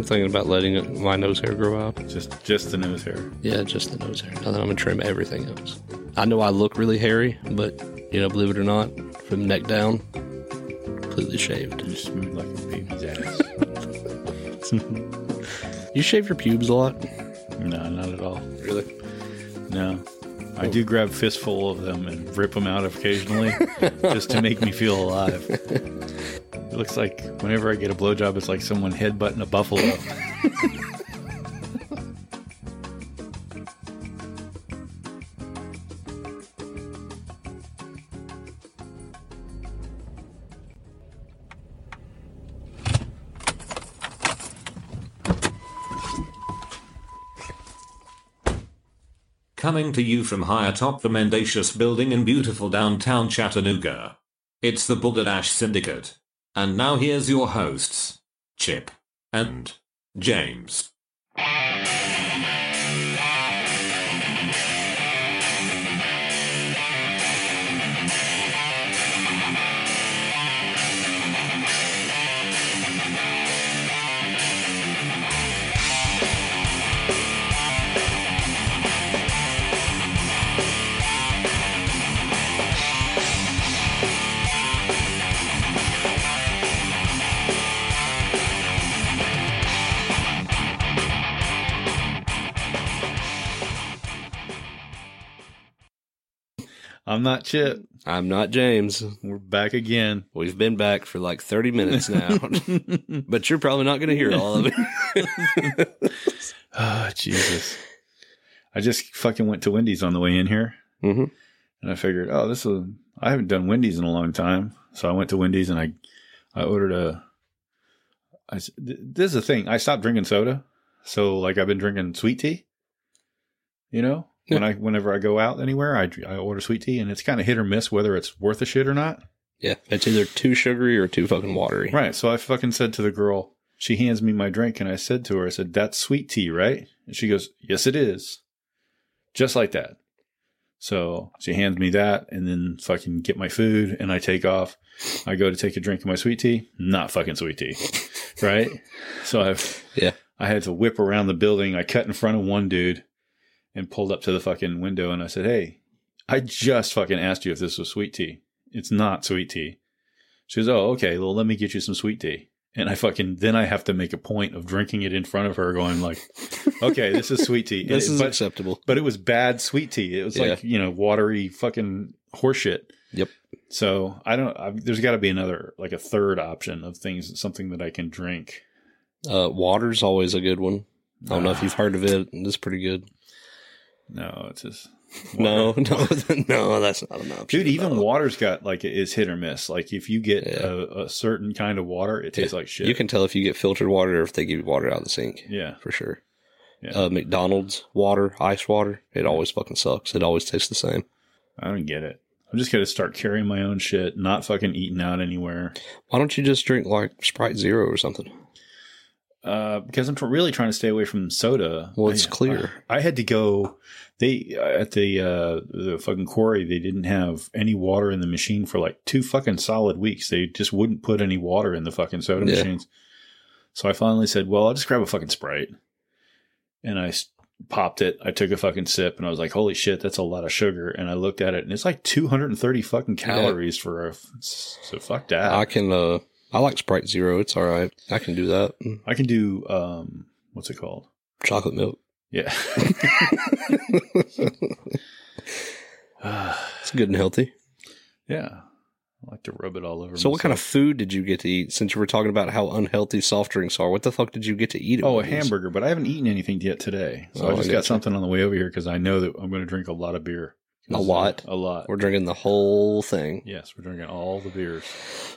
I'm thinking about letting it, my nose hair grow out. Just just the nose hair. Yeah, just the nose hair. Now that I'm gonna trim everything else. I know I look really hairy, but you know, believe it or not, from neck down, completely shaved. You're smooth like a baby's ass. You shave your pubes a lot? no, not at all. Really? No. I oh. do grab fistful of them and rip them out occasionally just to make me feel alive. It looks like whenever I get a blowjob, it's like someone headbutting a buffalo. Coming to you from high atop the mendacious building in beautiful downtown Chattanooga. It's the Dash Syndicate. And now here's your hosts, Chip and James. I'm not Chip. I'm not James. We're back again. We've been back for like 30 minutes now, but you're probably not gonna hear all of it. Ah, Jesus. I just fucking went to Wendy's on the way in here. hmm And I figured, oh, this is, I haven't done Wendy's in a long time. So I went to Wendy's and I, I ordered a, I, this is the thing. I stopped drinking soda. So like I've been drinking sweet tea, you know, when I, whenever I go out anywhere, I, I order sweet tea and it's kind of hit or miss whether it's worth a shit or not. Yeah, it's either too sugary or too fucking watery. Right. So I fucking said to the girl, she hands me my drink and I said to her, I said, that's sweet tea, right? And she goes, yes, it is. Just like that. So she hands me that and then fucking get my food and I take off. I go to take a drink of my sweet tea. Not fucking sweet tea. Right. So I've, Yeah. I had to whip around the building. I cut in front of one dude and pulled up to the fucking window and I said, Hey, I just fucking asked you if this was sweet tea. It's not sweet tea. She goes, Oh, okay. Well, let me get you some sweet tea. And I fucking, then I have to make a point of drinking it in front of her going like, okay, this is sweet tea. This it- is but, acceptable. but it was bad sweet tea. It was Yeah. like, you know, watery fucking horseshit. Yep. So I don't, I, there's got to be another, like a third option of things, something that I can drink. Uh, water's always a good one. I don't know if you've heard of it. It's pretty good. No, it's just, No, no, no, that's not an option. Dude, even No. water's got like is hit or miss. Like if you get Yeah. a, a certain kind of water, it tastes like shit. You can tell if you get filtered water or if they give you water out of the sink. yeah, For sure. Yeah. Uh, McDonald's water, ice water, it always fucking sucks. It always tastes the same. I don't get it. I'm just gonna start carrying my own shit, not fucking eating out anywhere. Why don't you just drink like Sprite Zero or something? Uh, because I'm really trying to stay away from soda. Well, it's I- clear. I, I had to go. They at the uh, the fucking quarry. They didn't have any water in the machine for like two fucking solid weeks. They just wouldn't put any water in the fucking soda Yeah. machines. So I finally said, "Well, I'll just grab a fucking sprite." And I popped it. I took a fucking sip, and I was like, "Holy shit, that's a lot of sugar." And I looked at it, and it's like 230 fucking calories for a. So fuck that. I can, uh, I like Sprite Zero. It's all right. I can do that. Mm. I can do um, what's it called? Chocolate milk. Yeah. It's good and healthy. yeah. I like to rub it all over. So, what kind of food did you get to eat? Since you were talking about how unhealthy soft drinks are, what the fuck did you get to eat? Oh, a hamburger, but I haven't eaten anything yet today. So Oh, I just I got gotcha. something on the way over here because I know that I'm going to drink a lot of beer. A lot? A lot. We're drinking the whole thing. yes, we're drinking all the beers.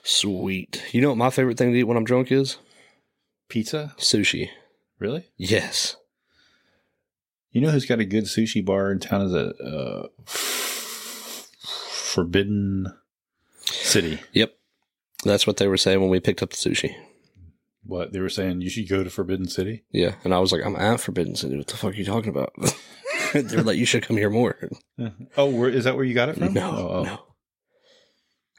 Sweet. You know what my favorite thing to eat when I'm drunk is? Pizza? Sushi. Really? Yes. You know who's got a good sushi bar in town? Is a uh, Forbidden City. Yep. That's what they were saying when we picked up the sushi. What they were saying? You should go to Forbidden City. Yeah. And I was like, I'm at Forbidden City. What the fuck are you talking about? they were like, you should come here more. Oh, where, is that where you got it from? No, Oh, oh. no.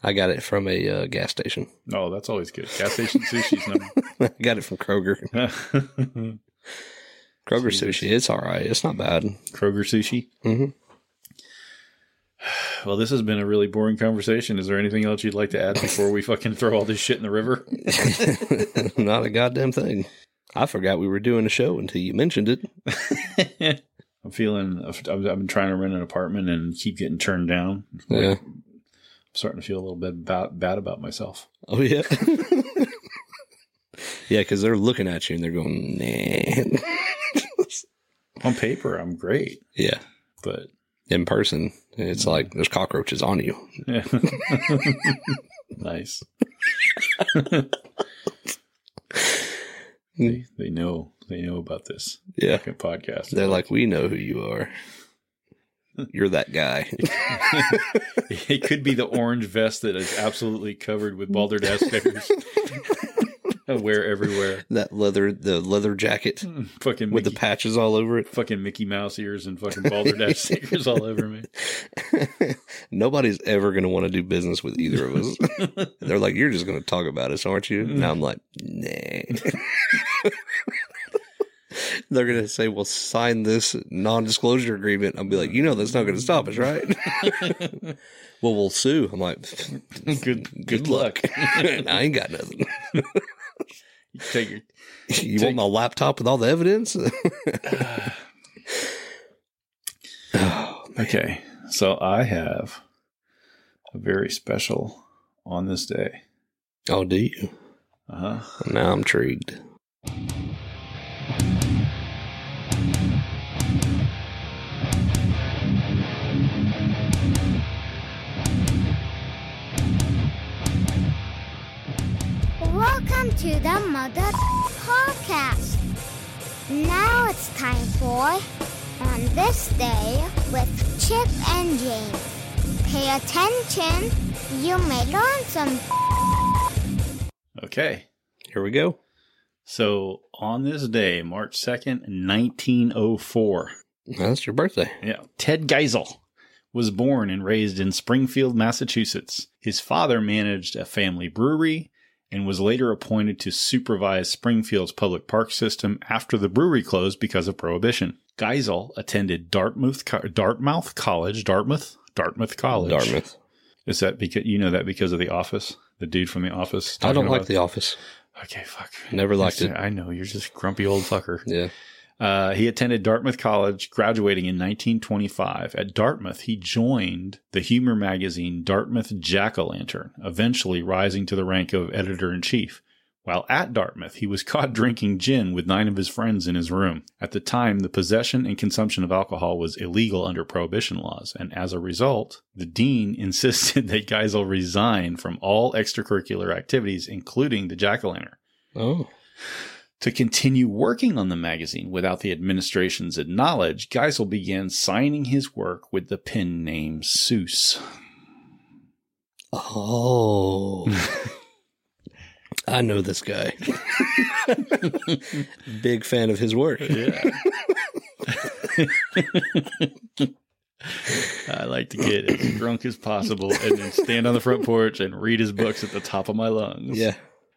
I got it from a uh, gas station. Oh, that's always good. Gas station sushi's number. I got it from Kroger. Kroger sushi. It's all right. It's not bad. Kroger sushi. hmm Well, this has been a really boring conversation. Is there anything else you'd like to add before we fucking throw all this shit in the river? not a goddamn thing. I forgot we were doing a show until you mentioned it. I'm feeling. I've, I've been trying to rent an apartment and keep getting turned down. Yeah. I'm starting to feel a little bit about, bad about myself. Oh yeah. yeah, because they're looking at you and they're going, nah. On paper, I'm great, yeah. but In person, it's like there's cockroaches on you. yeah. nice. they, they know. They know about this Yeah. fucking podcast. They're like, we know who you are. You're that guy. it could be the orange vest that is absolutely covered with balderdash stickers. I wear everywhere. that leather, the leather jacket Fucking with the patches all over it. fucking Mickey Mouse ears and fucking balderdash stickers all over me. Nobody's ever going to want to do business with either of us. They're like, you're just going to talk about us, aren't you? And I'm like, nah. They're going to say, well, sign this non disclosure agreement. I'll be like, you know, that's not going to stop us, right? well, we'll sue. I'm like, Good, good luck. I ain't got nothing. You take your You want my laptop with all the evidence? Okay, so I have a very special on this day. oh, do you? Uh huh. Now I'm intrigued. Welcome to the Mother Podcast. Now it's time for On This Day with Chip and James. Pay attention, you may learn some. Okay, Here we go. so on this day, March second, nineteen oh four. That's your birthday. Yeah. Ted Geisel was born and raised in Springfield, Massachusetts. His father managed a family brewery and was later appointed to supervise Springfield's public park system after the brewery closed because of prohibition. Geisel attended Dartmouth, Dartmouth College, Dartmouth, Dartmouth College. Dartmouth. Is that because you know that because of The Office? The dude from The Office. I don't like The Office. Okay, fuck. Never liked it. I know you're just grumpy old fucker. Yeah. Uh, he attended Dartmouth College, graduating in 1925. At Dartmouth, he joined the humor magazine Dartmouth Jack o' Lantern, eventually rising to the rank of editor in chief. While at Dartmouth, he was caught drinking gin with nine of his friends in his room. At the time, the possession and consumption of alcohol was illegal under prohibition laws, and as a result, the dean insisted that Geisel resign from all extracurricular activities, including the Jack o' Lantern. Oh. To continue working on the magazine without the administration's knowledge, Geisel began signing his work with the pen name Seuss. Oh. I know this guy. Big fan of his work. Yeah. I like to get as drunk as possible and then stand on the front porch and read his books at the top of my lungs. Yeah.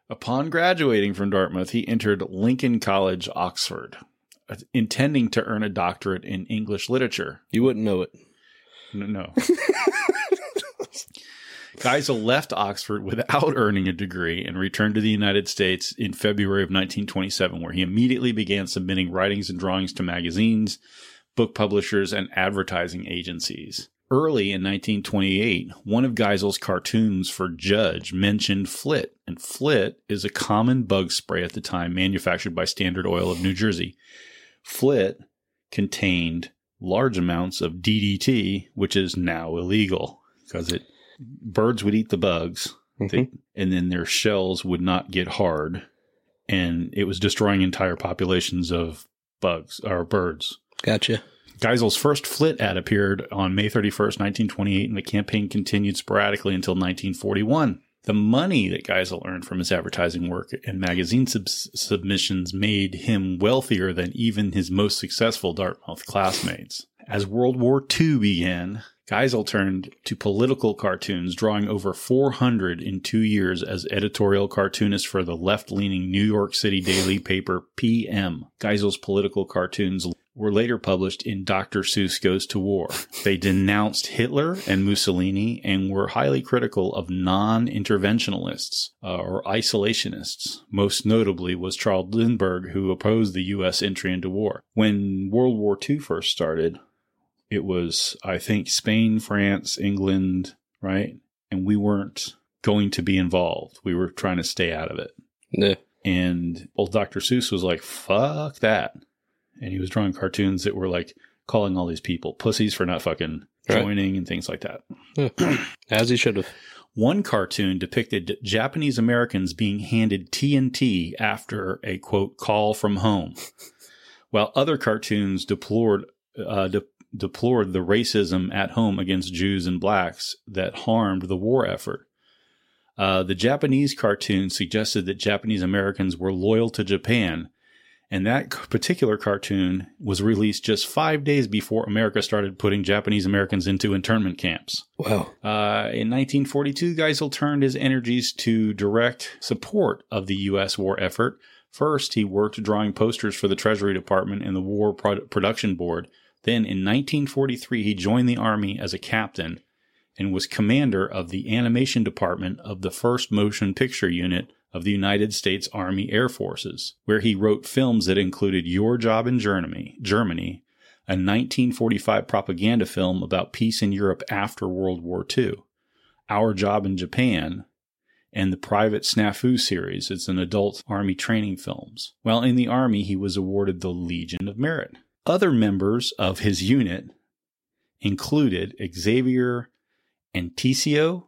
Upon graduating from Dartmouth, he entered Lincoln College, Oxford, uh, intending to earn a doctorate in English literature. You wouldn't know it. No. no. Geisel left Oxford without earning a degree and returned to the United States in February of 1927, where he immediately began submitting writings and drawings to magazines, book publishers, and advertising agencies. Early in 1928, one of Geisel's cartoons for Judge mentioned Flit, and Flit is a common bug spray at the time manufactured by Standard Oil of New Jersey. Flit contained large amounts of DDT, which is now illegal because it birds would eat the bugs, they, mm-hmm. and then their shells would not get hard, and it was destroying entire populations of bugs or birds. Gotcha. Geisel's first Flit ad appeared on May 31st, 1928, and the campaign continued sporadically until 1941. The money that Geisel earned from his advertising work and magazine subs- submissions made him wealthier than even his most successful Dartmouth classmates. As World War II began, Geisel turned to political cartoons, drawing over 400 in two years as editorial cartoonist for the left leaning New York City daily paper PM. Geisel's political cartoons were later published in Dr. Seuss Goes to War. They denounced Hitler and Mussolini and were highly critical of non interventionalists uh, or isolationists. Most notably was Charles Lindbergh, who opposed the U.S. entry into war. When World War II first started, it was, I think, Spain, France, England, right? And we weren't going to be involved. We were trying to stay out of it. Yeah. And old Dr. Seuss was like, fuck that. And he was drawing cartoons that were like calling all these people pussies for not fucking Right. joining and things like that. Yeah. As he should have. One cartoon depicted Japanese Americans being handed TNT after a quote call from home, while other cartoons deplored uh, de- deplored the racism at home against Jews and blacks that harmed the war effort. Uh, the Japanese cartoon suggested that Japanese Americans were loyal to Japan, and that particular cartoon was released just five days before America started putting Japanese Americans into internment camps. Wow. Uh, in 1942, Geisel turned his energies to direct support of the U.S. war effort. First, he worked drawing posters for the Treasury Department and the War Pro- Production Board. Then, in 1943, he joined the Army as a captain and was commander of the animation department of the 1st Motion Picture Unit of the United States Army Air Forces, where he wrote films that included Your Job in Germany, Germany, a 1945 propaganda film about peace in Europe after World War II, Our Job in Japan, and the Private Snafu series. It's an adult Army training films. While in the Army, he was awarded the Legion of Merit. Other members of his unit included Xavier Atencio.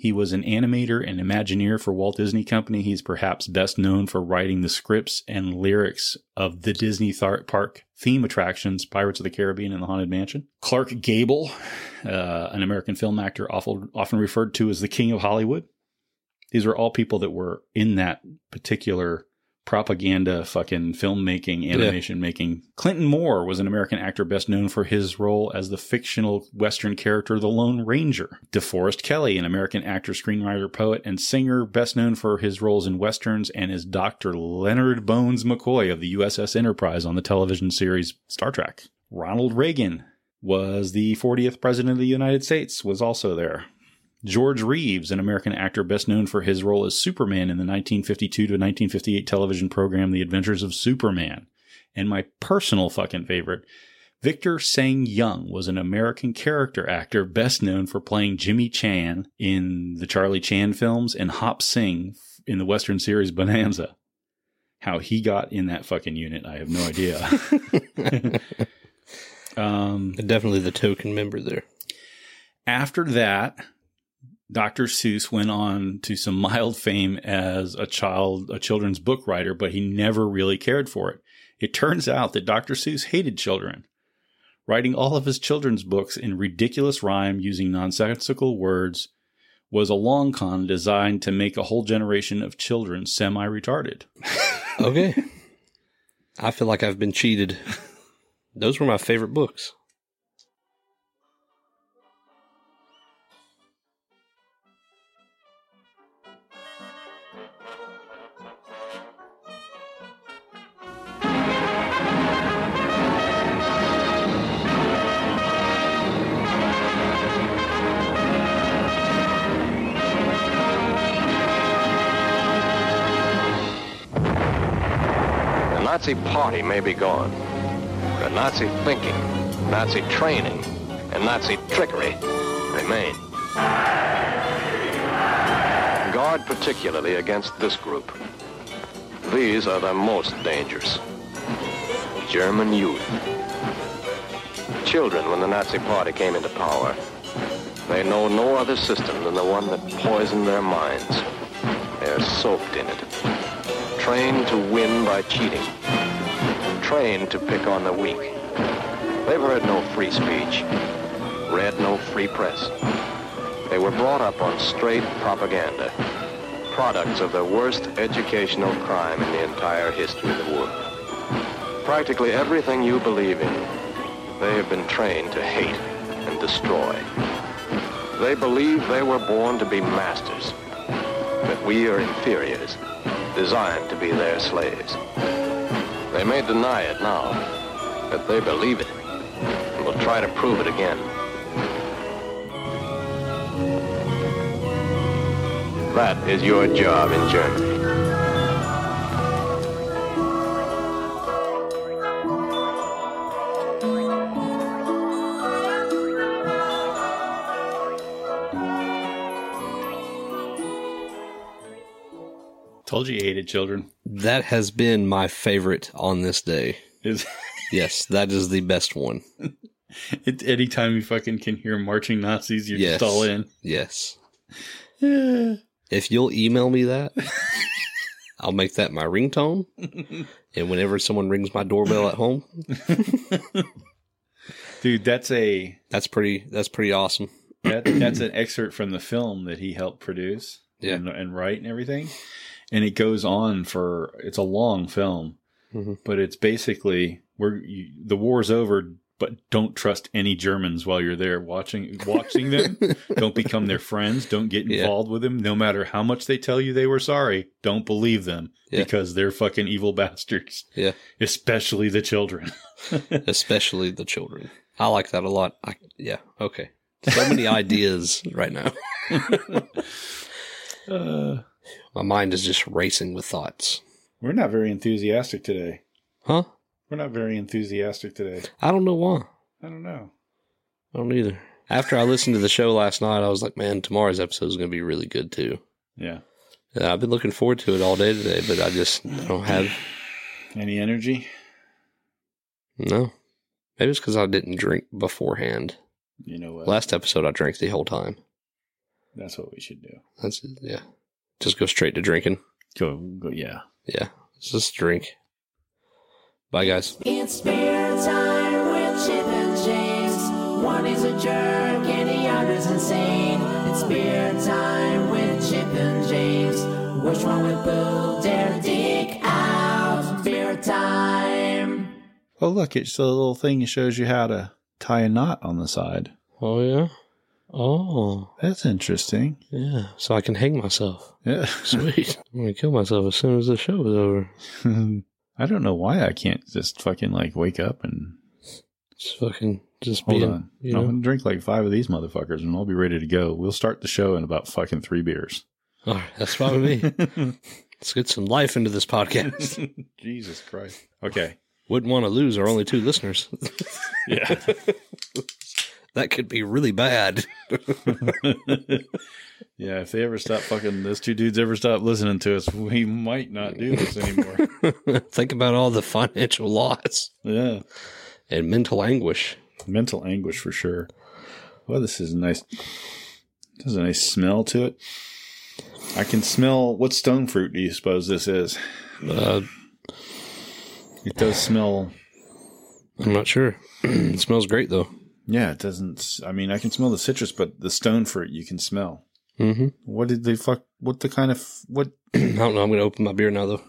He was an animator and Imagineer for Walt Disney Company. He's perhaps best known for writing the scripts and lyrics of the Disney Thar- Park theme attractions, Pirates of the Caribbean and the Haunted Mansion. Clark Gable, uh, an American film actor often, often referred to as the King of Hollywood. These were all people that were in that particular propaganda fucking filmmaking, animation making. Clayton Moore was an American actor best known for his role as the fictional Western character The Lone Ranger. DeForest Kelley, an American actor, screenwriter, poet, and singer best known for his roles in Westerns and as Dr. Leonard Bones McCoy of the USS Enterprise on the television series Star Trek. Ronald Reagan was the 40th president of the United States, was also there. George Reeves, an American actor best known for his role as Superman in the 1952 to 1958 television program The Adventures of Superman. And my personal fucking favorite, Victor Sen Yung was an American character actor best known for playing Jimmy Chan in the Charlie Chan films and Hop Sing in the Western series Bonanza. How he got in that fucking unit, I have no idea. um, Definitely the token member there. after that, Dr. Seuss went on to some mild fame as a child, a children's book writer, but he never really cared for it. It turns out that Dr. Seuss hated children, writing all of his children's books in ridiculous rhyme using nonsensical words was a long con designed to make a whole generation of children semi-retarded. Okay. I feel like I've been cheated. Those were my favorite books. Nazi party may be gone, but Nazi thinking, Nazi training, and Nazi trickery remain. Guard particularly against this group. These are the most dangerous. German youth. Children when the Nazi party came into power. They know no other system than the one that poisoned their minds. They're soaked in it trained to win by cheating, trained to pick on the weak. They've heard no free speech, read no free press. They were brought up on straight propaganda, products of the worst educational crime in the entire history of the world. Practically everything you believe in, they have been trained to hate. and destroy. They believe they were born to be masters, that we are inferiors, designed to be their slaves. They may deny it now, but they believe it, and will try to prove it again. That is your job in Germany. Told you you hated children. That has been my favorite on this day. Is Yes, that is the best one. it, anytime you fucking can hear marching Nazis, you're Yes. just all in. Yes. Yeah. If you'll email me that, I'll make that my ringtone. And whenever someone rings my doorbell at home, Dude, that's a that's pretty that's pretty awesome. that, that's an excerpt from the film that he helped produce Yeah. and, and write and everything. And it goes on for it's a long film, Mhm. but it's basically where the war's over, but don't trust any Germans while you're there watching watching them. don't become their friends. Don't get Yeah. involved with them. No matter how much they tell you they were sorry, don't believe them Yeah. because they're fucking evil bastards. Yeah. Especially the children. Especially the children. I like that a lot. I, yeah, okay. So many ideas right now. Uh, My mind is just racing with thoughts. we're not very enthusiastic today. Huh? We're not very enthusiastic today. I don't know why. I don't know. I don't either. After I listened to the show last night, I was like, man, tomorrow's episode is going to be really good too. Yeah. And I've been looking forward to it all day today, but I just don't have Any energy? no. Maybe it's because I didn't drink beforehand. You know what? Last episode, I drank the whole time. That's what we should do. That's yeah. Just go straight to drinking. Go, go yeah. Yeah, it's just drink. Bye, guys. It's beer time with Chip and James. One is a jerk and the other's insane. It's beer time with Chip and James. Which one will pull their dick out? Beer time. Oh, look, it's a little thing that shows you how to tie a knot on the side. Oh yeah. Oh That's interesting. yeah. So I can hang myself. Yeah. Sweet. I'm gonna kill myself as soon as the show is over. I don't know why I can't just fucking like wake up and Just fucking just hold being, on. You I'm gonna drink like five of these motherfuckers and I'll be ready to go. We'll start the show in about fucking three beers. All right, that's fine with me. Let's get some life into this podcast. Jesus Christ. Okay. Wouldn't want to lose our only two listeners. Yeah. That could be really bad. yeah, if they ever stop fucking those two dudes ever stop listening to us, we might not do this anymore. Think about all the financial loss yeah. and mental anguish. Mental anguish for sure. Well, this is nice. There's a nice smell to it. I can smell what stone fruit do you suppose this is? Uh, It does smell I'm not sure. it smells great though. Yeah, it doesn't I mean I can smell the citrus, but the stone fruit you can smell. Mm-hmm. What did they fuck what the kind of what I don't know. I'm going to open my beer now though.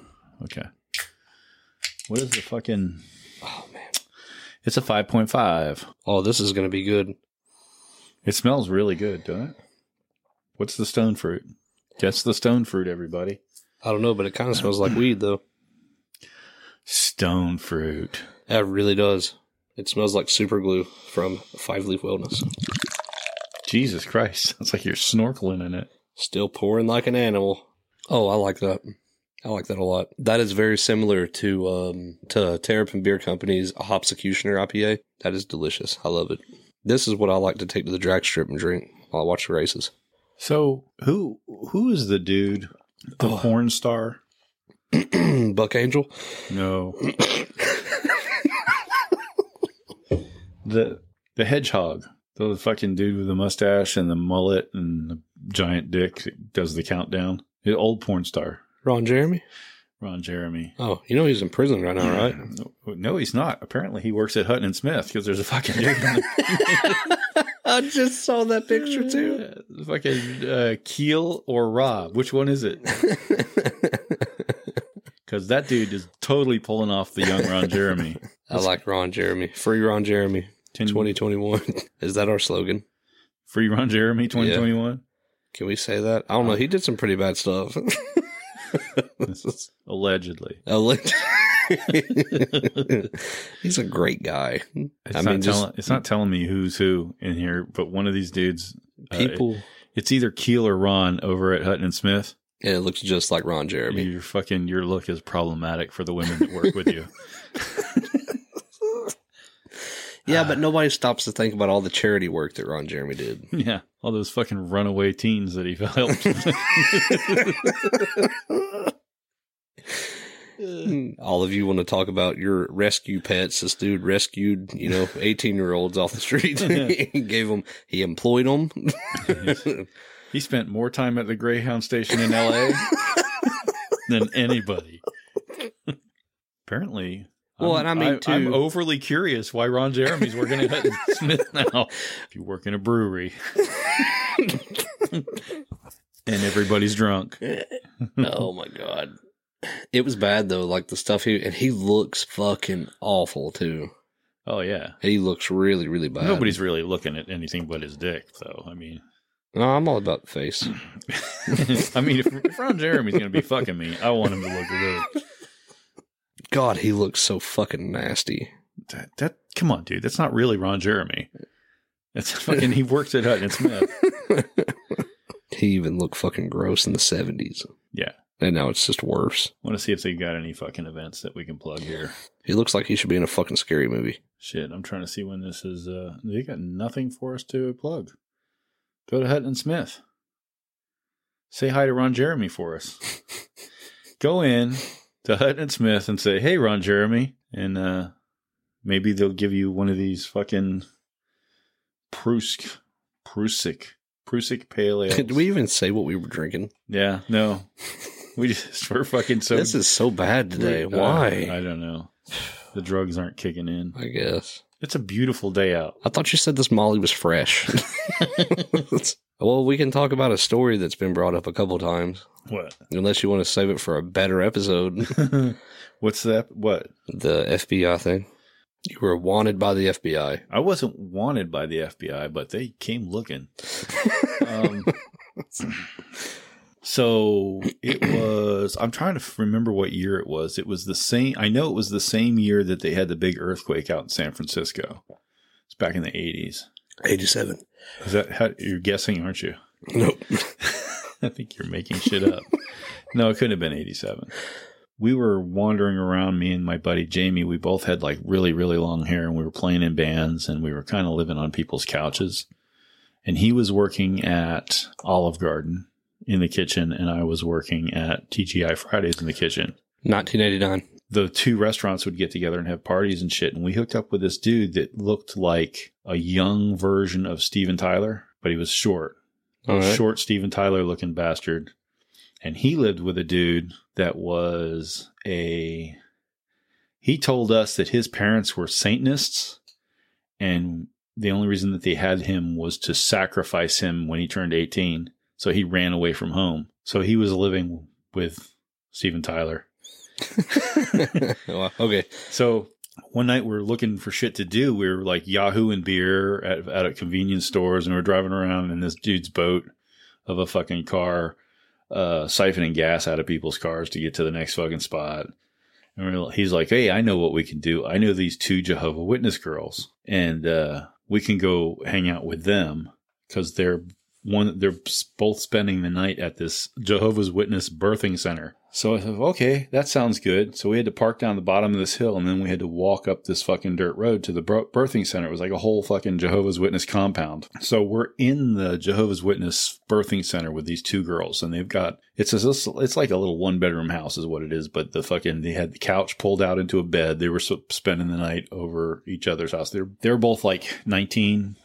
Okay. What is the fucking Oh man. It's a five point five. Oh, this is going to be good. It smells really good, doesn't it? What's the stone fruit? Guess the stone fruit, everybody. I don't know, but it kind of smells like weed though. Stone fruit. It really does. It smells like super glue from Five Leaf Wellness. Jesus Christ. Sounds like you're snorkeling in it. Still pouring like an animal. Oh, I like that. I like that a lot. That is very similar to um to Terrapin Beer Company's Hopsecutioner IPA. That is delicious. I love it. This is what I like to take to the drag strip and drink while I watch the races. So who who is the dude? The Oh. porn star? Buck Angel. No. the the hedgehog. The fucking dude with the mustache and the mullet and the giant dick that does the countdown. The old porn star. Ron Jeremy. Ron Jeremy. Oh, you know he's in prison right now, right? No, no, he's not. Apparently, he works at Hutton and Smith because there's a fucking dude. on I just saw that picture the, fucking uh, Keel or Rob. Which one is it? Because that dude is totally pulling off the young Ron Jeremy. I like Ron Jeremy. Free Ron Jeremy. Ten- 2021. Is that our slogan? Free Ron Jeremy 2021. Can we say that? I don't know. He did some pretty bad stuff. This is- Allegedly. Alleged- He's a great guy. It's, I not mean, just telling, it's not telling me who's who in here, but one of these dudes. uh, people, it's either Keel or Ron over at Hutton and Smith. and it looks just like Ron Jeremy. Your fucking your look is problematic for the women that work with you. Yeah, but nobody stops to think about all the charity work that Ron Jeremy did. Yeah, all those fucking runaway teens that he helped. all of you want to talk about your rescue pets. This dude rescued, you know, 18 year olds off the street. he gave them, he employed them. he spent more time at the Greyhound station in L.A. than anybody. Apparently. Well, I'm- and I mean, I, am overly curious why Ron Jeremy's working at Smith now. If you work in a brewery and everybody's drunk, oh my God. It was bad though, like the stuff he, and he looks fucking awful too. oh yeah, He looks really, really bad. nobody's really looking at anything but his dick, though. I mean, No, I'm all about the face. I mean, if, if Ron Jeremy's gonna be fucking me, I want him to look good. God, he looks so fucking nasty. That, that come on, dude. That's not really Ron Jeremy. It's fucking. He works at Hutton and Smith. He even looked fucking gross in the 70s. Yeah. And now it's just worse. I Want to see if they got any fucking events that we can plug here. He looks like he should be in a fucking scary movie. Shit, I'm trying to see when this is. uh They got nothing for us to plug. Go to Hutton Smith. Say hi to Ron Jeremy for us. Go in to Hutton and Smith and say, "Hey, Ron Jeremy," and uh maybe they'll give you one of these fucking Prusk, Prusik, Prusik pale ale. Did we even say what we were drinking? Yeah, no, we just we're fucking so. this is so bad today. uh, Why? I don't know. The drugs aren't kicking in. I guess. It's a beautiful day out. I thought you said this Molly was fresh. well, we can talk about a story that's been brought up a couple times, What? unless you want to save it for a better episode. What's that? What? the FBI thing. You were wanted by the FBI. I wasn't wanted by the FBI, but they came looking. um, so it was. I'm trying to remember what year it was. It was the same. I know it was the same year that they had the big earthquake out in San Francisco. It's back in the 80s. 87. Is that how you're guessing, aren't you? Nope. I think you're making shit up. no, it couldn't have been 87. We were wandering around, me and my buddy Jamie. We both had like really, really long hair and we were playing in bands and we were kind of living on people's couches. And he was working at Olive Garden in the kitchen and I was working at TGI Fridays in the kitchen. 1989. The two restaurants would get together and have parties and shit. And we hooked up with this dude that looked like a young version of Steven Tyler, but he was short right. short Steven Tyler looking bastard. And he lived with a dude that was a. He told us that his parents were Satanists, and the only reason that they had him was to sacrifice him when he turned 18. So he ran away from home. So he was living with Steven Tyler. Well, okay. So one night we are looking for shit to do. We were like Yahoo and beer at, at a convenience stores, and we are driving around in this dude's boat of a fucking car, uh, siphoning gas out of people's cars to get to the next fucking spot. And we're, he's like, "Hey, I know what we can do. I know these two Jehovah Witness girls, and uh, we can go hang out with them because they're one. They're both spending the night at this Jehovah's Witness birthing center." So I said, okay, that sounds good. So we had to park down the bottom of this hill and then we had to walk up this fucking dirt road to the birthing center. It was like a whole fucking Jehovah's Witness compound. So we're in the Jehovah's Witness birthing center with these two girls and they've got, it's it's like a little one bedroom house is what it is. But the fucking, they had the couch pulled out into a bed. They were spending the night over each other's house. They're, they're both like 19,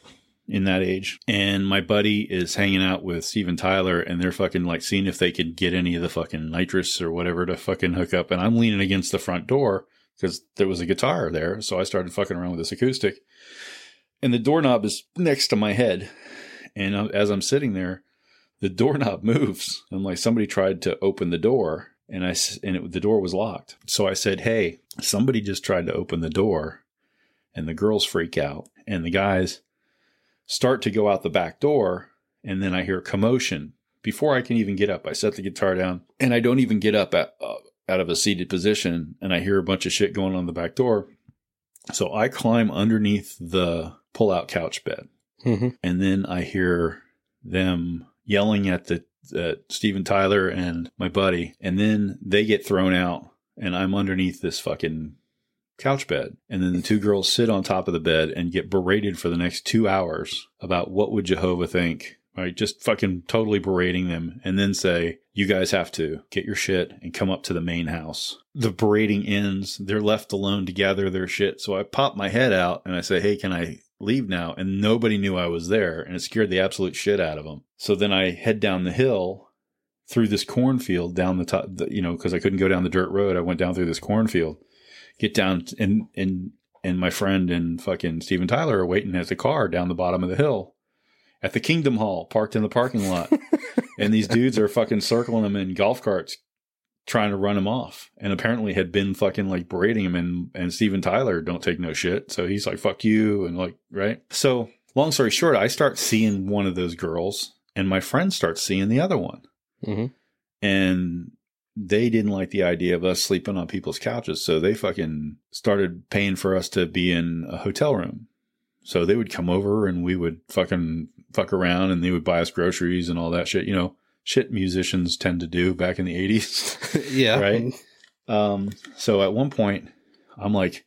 in that age. And my buddy is hanging out with Steven Tyler and they're fucking like seeing if they could get any of the fucking nitrous or whatever to fucking hook up. And I'm leaning against the front door because there was a guitar there. So I started fucking around with this acoustic. And the doorknob is next to my head. And as I'm sitting there, the doorknob moves. I'm like, somebody tried to open the door and I, and it, the door was locked. So I said, Hey, somebody just tried to open the door and the girls freak out, and the guys start to go out the back door, and then I hear commotion. Before I can even get up, I set the guitar down, and I don't even get up at, uh, out of a seated position, and I hear a bunch of shit going on the back door. So I climb underneath the pull-out couch bed, hmm and then I hear them yelling at the at Steven Tyler and my buddy, and then they get thrown out, and I'm underneath this fucking couch bed, and then the two girls sit on top of the bed and get berated for the next two hours about what would Jehovah think. Right, just fucking totally berating them, and then say, "You guys have to get your shit and come up to the main house." The berating ends. They're left alone to gather their shit. So I pop my head out and I say, "Hey, can I leave now. And nobody knew I was there, and it scared the absolute shit out of them. So then I head down the hill through this cornfield down the top, you know, because I couldn't go down the dirt road. I went down through this cornfield, get down, and and and my friend and fucking Steven Tyler are waiting at the car down the bottom of the hill at the Kingdom Hall, parked in the parking lot, and these dudes are fucking circling them in golf carts trying to run him off and apparently had been fucking like berating him and and Steven Tyler don't take no shit. So he's like, fuck you and like, right? So long story short, I start seeing one of those girls and my friend starts seeing the other one. hmm And they didn't like the idea of us sleeping on people's couches. So they fucking started paying for us to be in a hotel room. So they would come over and we would fucking fuck around and they would buy us groceries and all that shit, you know, shit musicians tend to do back in the 80s. yeah. Right. Um, so at one point, I'm like,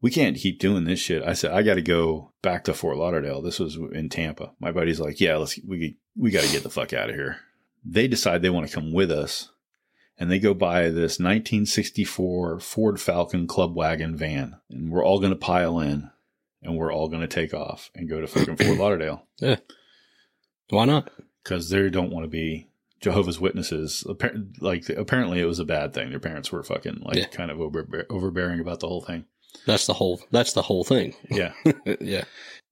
we can't keep doing this shit. I said, I got to go back to Fort Lauderdale. This was in Tampa. My buddy's like, yeah, let's, we, we got to get the fuck out of here. They decide they want to come with us and they go buy this 1964 Ford Falcon club wagon van and we're all going to pile in and we're all going to take off and go to fucking Fort Lauderdale Yeah, Why not? because they don't want to be Jehovah's Witnesses. Appar- Like apparently, it was a bad thing. Their parents were fucking like Yeah. kind of over- overbearing about the whole thing. That's the whole. That's the whole thing. Yeah. yeah.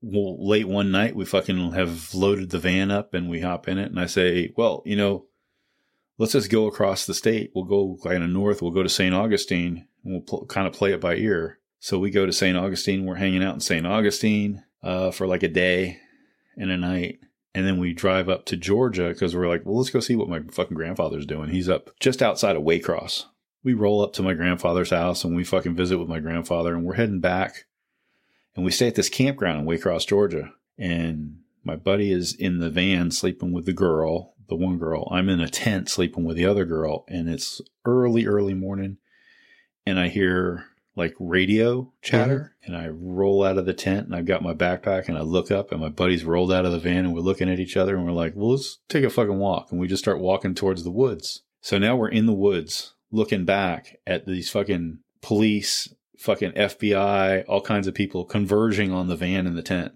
well, late one night, we fucking have loaded the van up and we hop in it, and I say, well, you know, let's just go across the state. We'll go kind of north. We'll go to St. Augustine, and we'll pl- kind of play it by ear. So we go to St. Augustine. We're hanging out in St. Augustine uh, for like a day and a night. And then we drive up to Georgia because we're like, well, let's go see what my fucking grandfather's doing. He's up just outside of Waycross. We roll up to my grandfather's house and we fucking visit with my grandfather and we're heading back. And we stay at this campground in Waycross, Georgia. And my buddy is in the van sleeping with the girl, the one girl. I'm in a tent sleeping with the other girl. And it's early, early morning. And I hear like radio chatter. And I roll out of the tent and I've got my backpack and I look up and my buddies rolled out of the van and we're looking at each other and we're like, well, let's take a fucking walk. And we just start walking towards the woods. So now we're in the woods looking back at these fucking police, fucking FBI, all kinds of people converging on the van and the tent,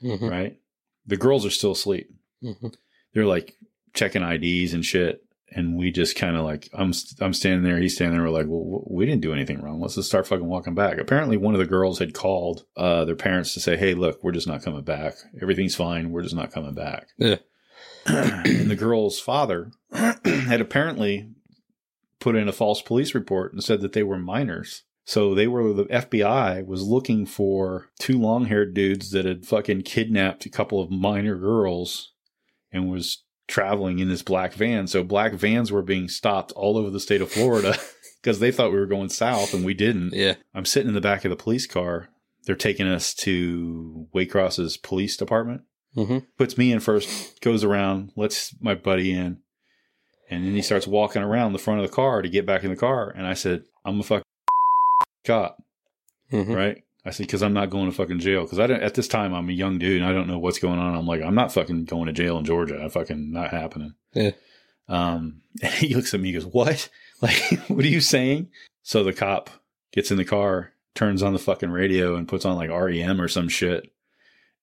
hmm right? The girls are still asleep. hmm They're like checking IDs and shit. And we just kind of like, I'm, I'm standing there, he's standing there. We're like, well, we didn't do anything wrong. Let's just start fucking walking back. Apparently, one of the girls had called uh, their parents to say, hey, look, we're just not coming back. Everything's fine. We're just not coming back. Yeah. and the girl's father had apparently put in a false police report and said that they were minors. So they were the FBI was looking for two long-haired dudes that had fucking kidnapped a couple of minor girls and was traveling in this black van. So black vans were being stopped all over the state of Florida because they thought we were going south and we didn't. Yeah. I'm sitting in the back of the police car. They're taking us to Waycross's police department hmm puts me in first, goes around, lets my buddy in, and then he starts walking around the front of the car to get back in the car. And I said, I'm a fucking cop, hmm right? I said, because I'm not going to fucking jail. Because I don't, at this time, I'm a young dude and I don't know what's going on. I'm like, I'm not fucking going to jail in Georgia. I fucking not happening. Yeah. Um, and he looks at me, he goes, What? Like, what are you saying? So the cop gets in the car, turns on the fucking radio and puts on like REM or some shit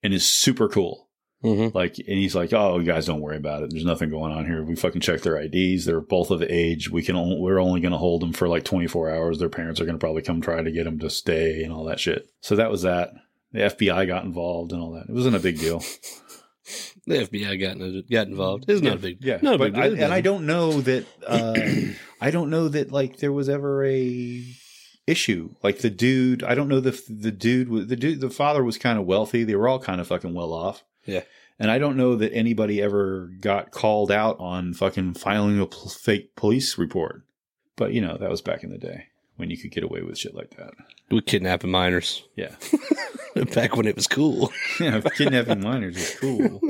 and is super cool. Hmm Like, and he's like, "Oh, you guys don't worry about it. There's nothing going on here. We fucking checked their IDs. They're both of age. We can only, we're only going to hold them for like 24 hours. Their parents are going to probably come try to get them to stay and all that shit." So that was that. The FBI got involved and all that. It wasn't a big deal. The FBI got got involved. It's not a big. yeah. Not a big I, deal. and I don't know that. Uh, I don't know that like there was ever a issue. Like the dude, I don't know the the dude the dude the father was kind of wealthy. They were all kind of fucking well off. Yeah. And I don't know that anybody ever got called out on fucking filing a pl- fake police report. But you know, that was back in the day when you could get away with shit like that. With kidnapping minors. Yeah. Back when it was cool. yeah, kidnapping minors was cool.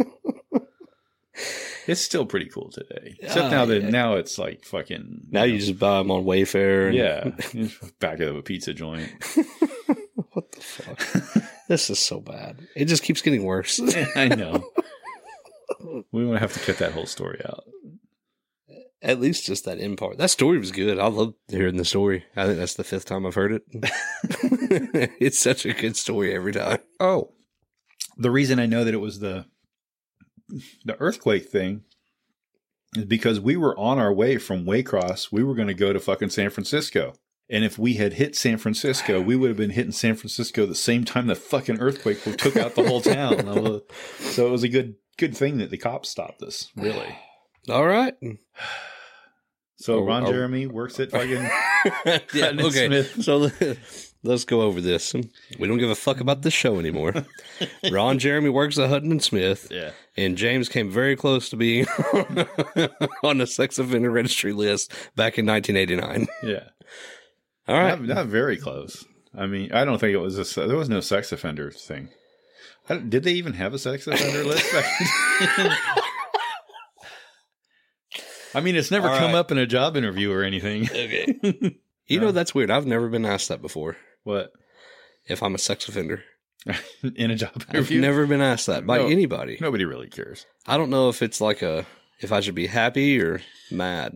It's still pretty cool today. Except Oh, now that yeah. now it's like fucking Now you just buy them on Wayfair. And, yeah, back of a pizza joint. what the fuck? This is so bad. It just keeps getting worse. I know. We want to have to cut that whole story out. At least just that end part. That story was good. I love hearing the story. I think that's the fifth time I've heard it. it's such a good story every time. Oh, the reason I know that it was the the earthquake thing is because we were on our way from Waycross. We were going to go to fucking San Francisco. And if we had hit San Francisco, we would have been hitting San Francisco the same time the fucking earthquake took out the whole town. So it was a good good thing that the cops stopped us, really. All right. So Oh, Ron oh. Jeremy works at fucking yeah, and okay. Smith. So let's go over this. We don't give a fuck about this show anymore. Ron Jeremy works at Hutton and Smith, yeah. and James came very close to being on the sex offender registry list back in 1989. Yeah. All right. Not, not very close. I mean, I don't think it was a. There was no sex offender thing. I don't- did they even have a sex offender list? I mean, it's never All come right. up in a job interview or anything. Okay. You know, that's weird. I've never been asked that before. what If I'm a sex offender, in a job I've interview? never been asked that by No. anybody. Nobody really cares I don't know if it's like a if I should be happy or mad.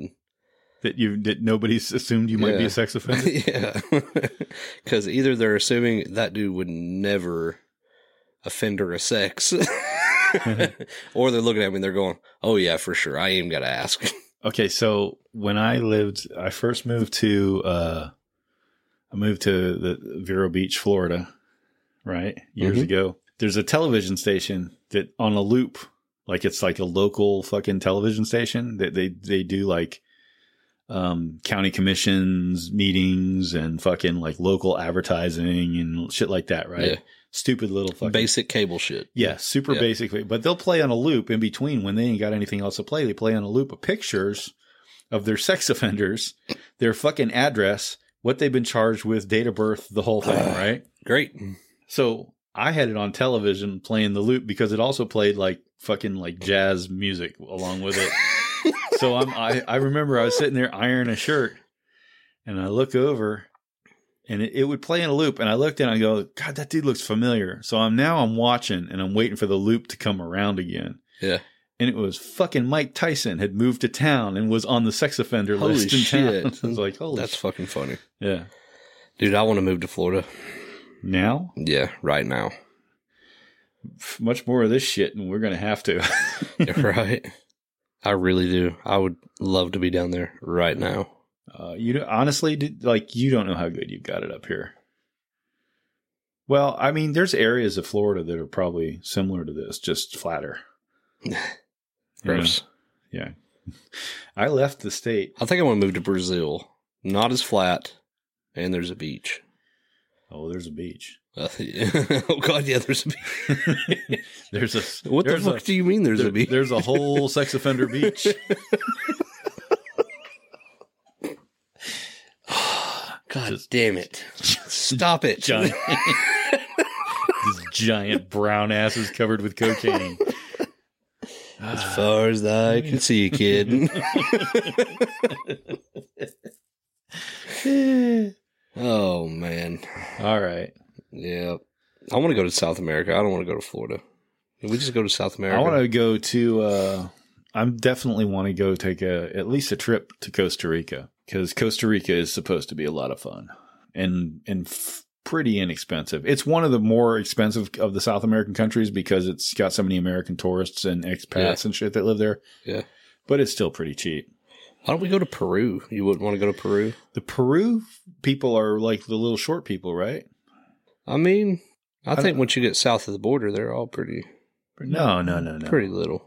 That you that nobody's assumed you might be a sex offender. yeah, because either they're assuming that dude would never offend her a sex, or they're looking at me and they're going, "Oh yeah, for sure, I ain't got to ask." Okay, so when I lived, I first moved to, uh, I moved to the Vero Beach, Florida, right? Years Mhm. ago. There's a television station that on a loop, like it's like a local fucking television station that they, they do like, um, county commissions meetings and fucking like local advertising and shit like that, right? Yeah. Stupid little fucking Basic cable shit. yeah, super Yeah. basically. But they'll play on a loop in between when they ain't got anything else to play. They play on a loop of pictures of their sex offenders, their fucking address, what they've been charged with, date of birth, the whole thing, right? Great. So I had it on television playing the loop because it also played like fucking like jazz music along with it. so I'm I, I remember I was sitting there ironing a shirt and I look over and it, it would play in a loop and I looked and I go, God, that dude looks familiar. So I'm now I'm watching and I'm waiting for the loop to come around again. Yeah. And it was fucking Mike Tyson had moved to town and was on the sex offender Holy list in shit. town. I was like, holy That's shit. fucking funny, Yeah. dude. I want to move to Florida. Now, Yeah, right now. much more of this shit and we're going to have to. right. I really do. I would love to be down there right now. Uh, you honestly, did- like you don't know how good you've got it up here. Well, I mean, there's areas of Florida that are probably similar to this, just flatter. Gross. Yeah. I left the state. I think I want to move to Brazil. Not as flat, and there's a beach. Oh, there's a beach. Uh, oh God, yeah, there's a beach. There's a What the fuck a, do you mean there's there- a beach? There's a whole sex offender beach. God Just- damn it! Stop it, giant, these giant brown asses covered with cocaine. As far as I can see, kid. oh man, All right. yeah. I want to go to South America. I don't want to go to Florida. Can we just go to South America? I want to go to. Uh, I'm definitely want to go take a at least a trip to Costa Rica because Costa Rica is supposed to be a lot of fun and and f- pretty inexpensive. It's one of the more expensive of the South American countries because it's got so many American tourists and expats and shit that live there. Yeah. but it's still pretty cheap. Why don't we go to Peru? You wouldn't want to go to Peru? The Peru people are like the little short people, right? I mean, I, I think once you get south of the border, they're all pretty, No, no, no, no. pretty little.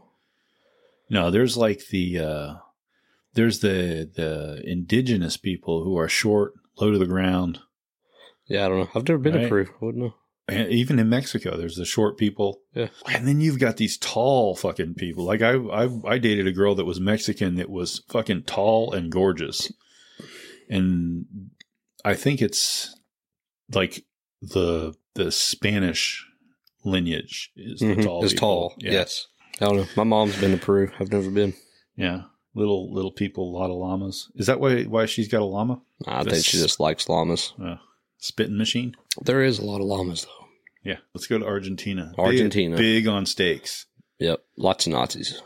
No, there's like the uh there's the the indigenous people who are short, low to the ground, Yeah, I don't know. I've never been Right. to Peru. I wouldn't know. And even in Mexico, there's the short people. Yeah. And then you've got these tall fucking people. Like I, I, I dated a girl that was Mexican that was fucking tall and gorgeous. And I think it's like the, the Spanish lineage is the Mhm. tall. People. tall. Yeah. Yes. I don't know. My mom's been to Peru. I've never been. Yeah. Little, little people, a lot of llamas. Is that why, why she's got a llama? I think she just likes llamas. Uh, spitting machine? There is a lot of llamas though. Yeah. Let's go to Argentina. Argentina. Big, on steaks. Yep. Lots of Nazis.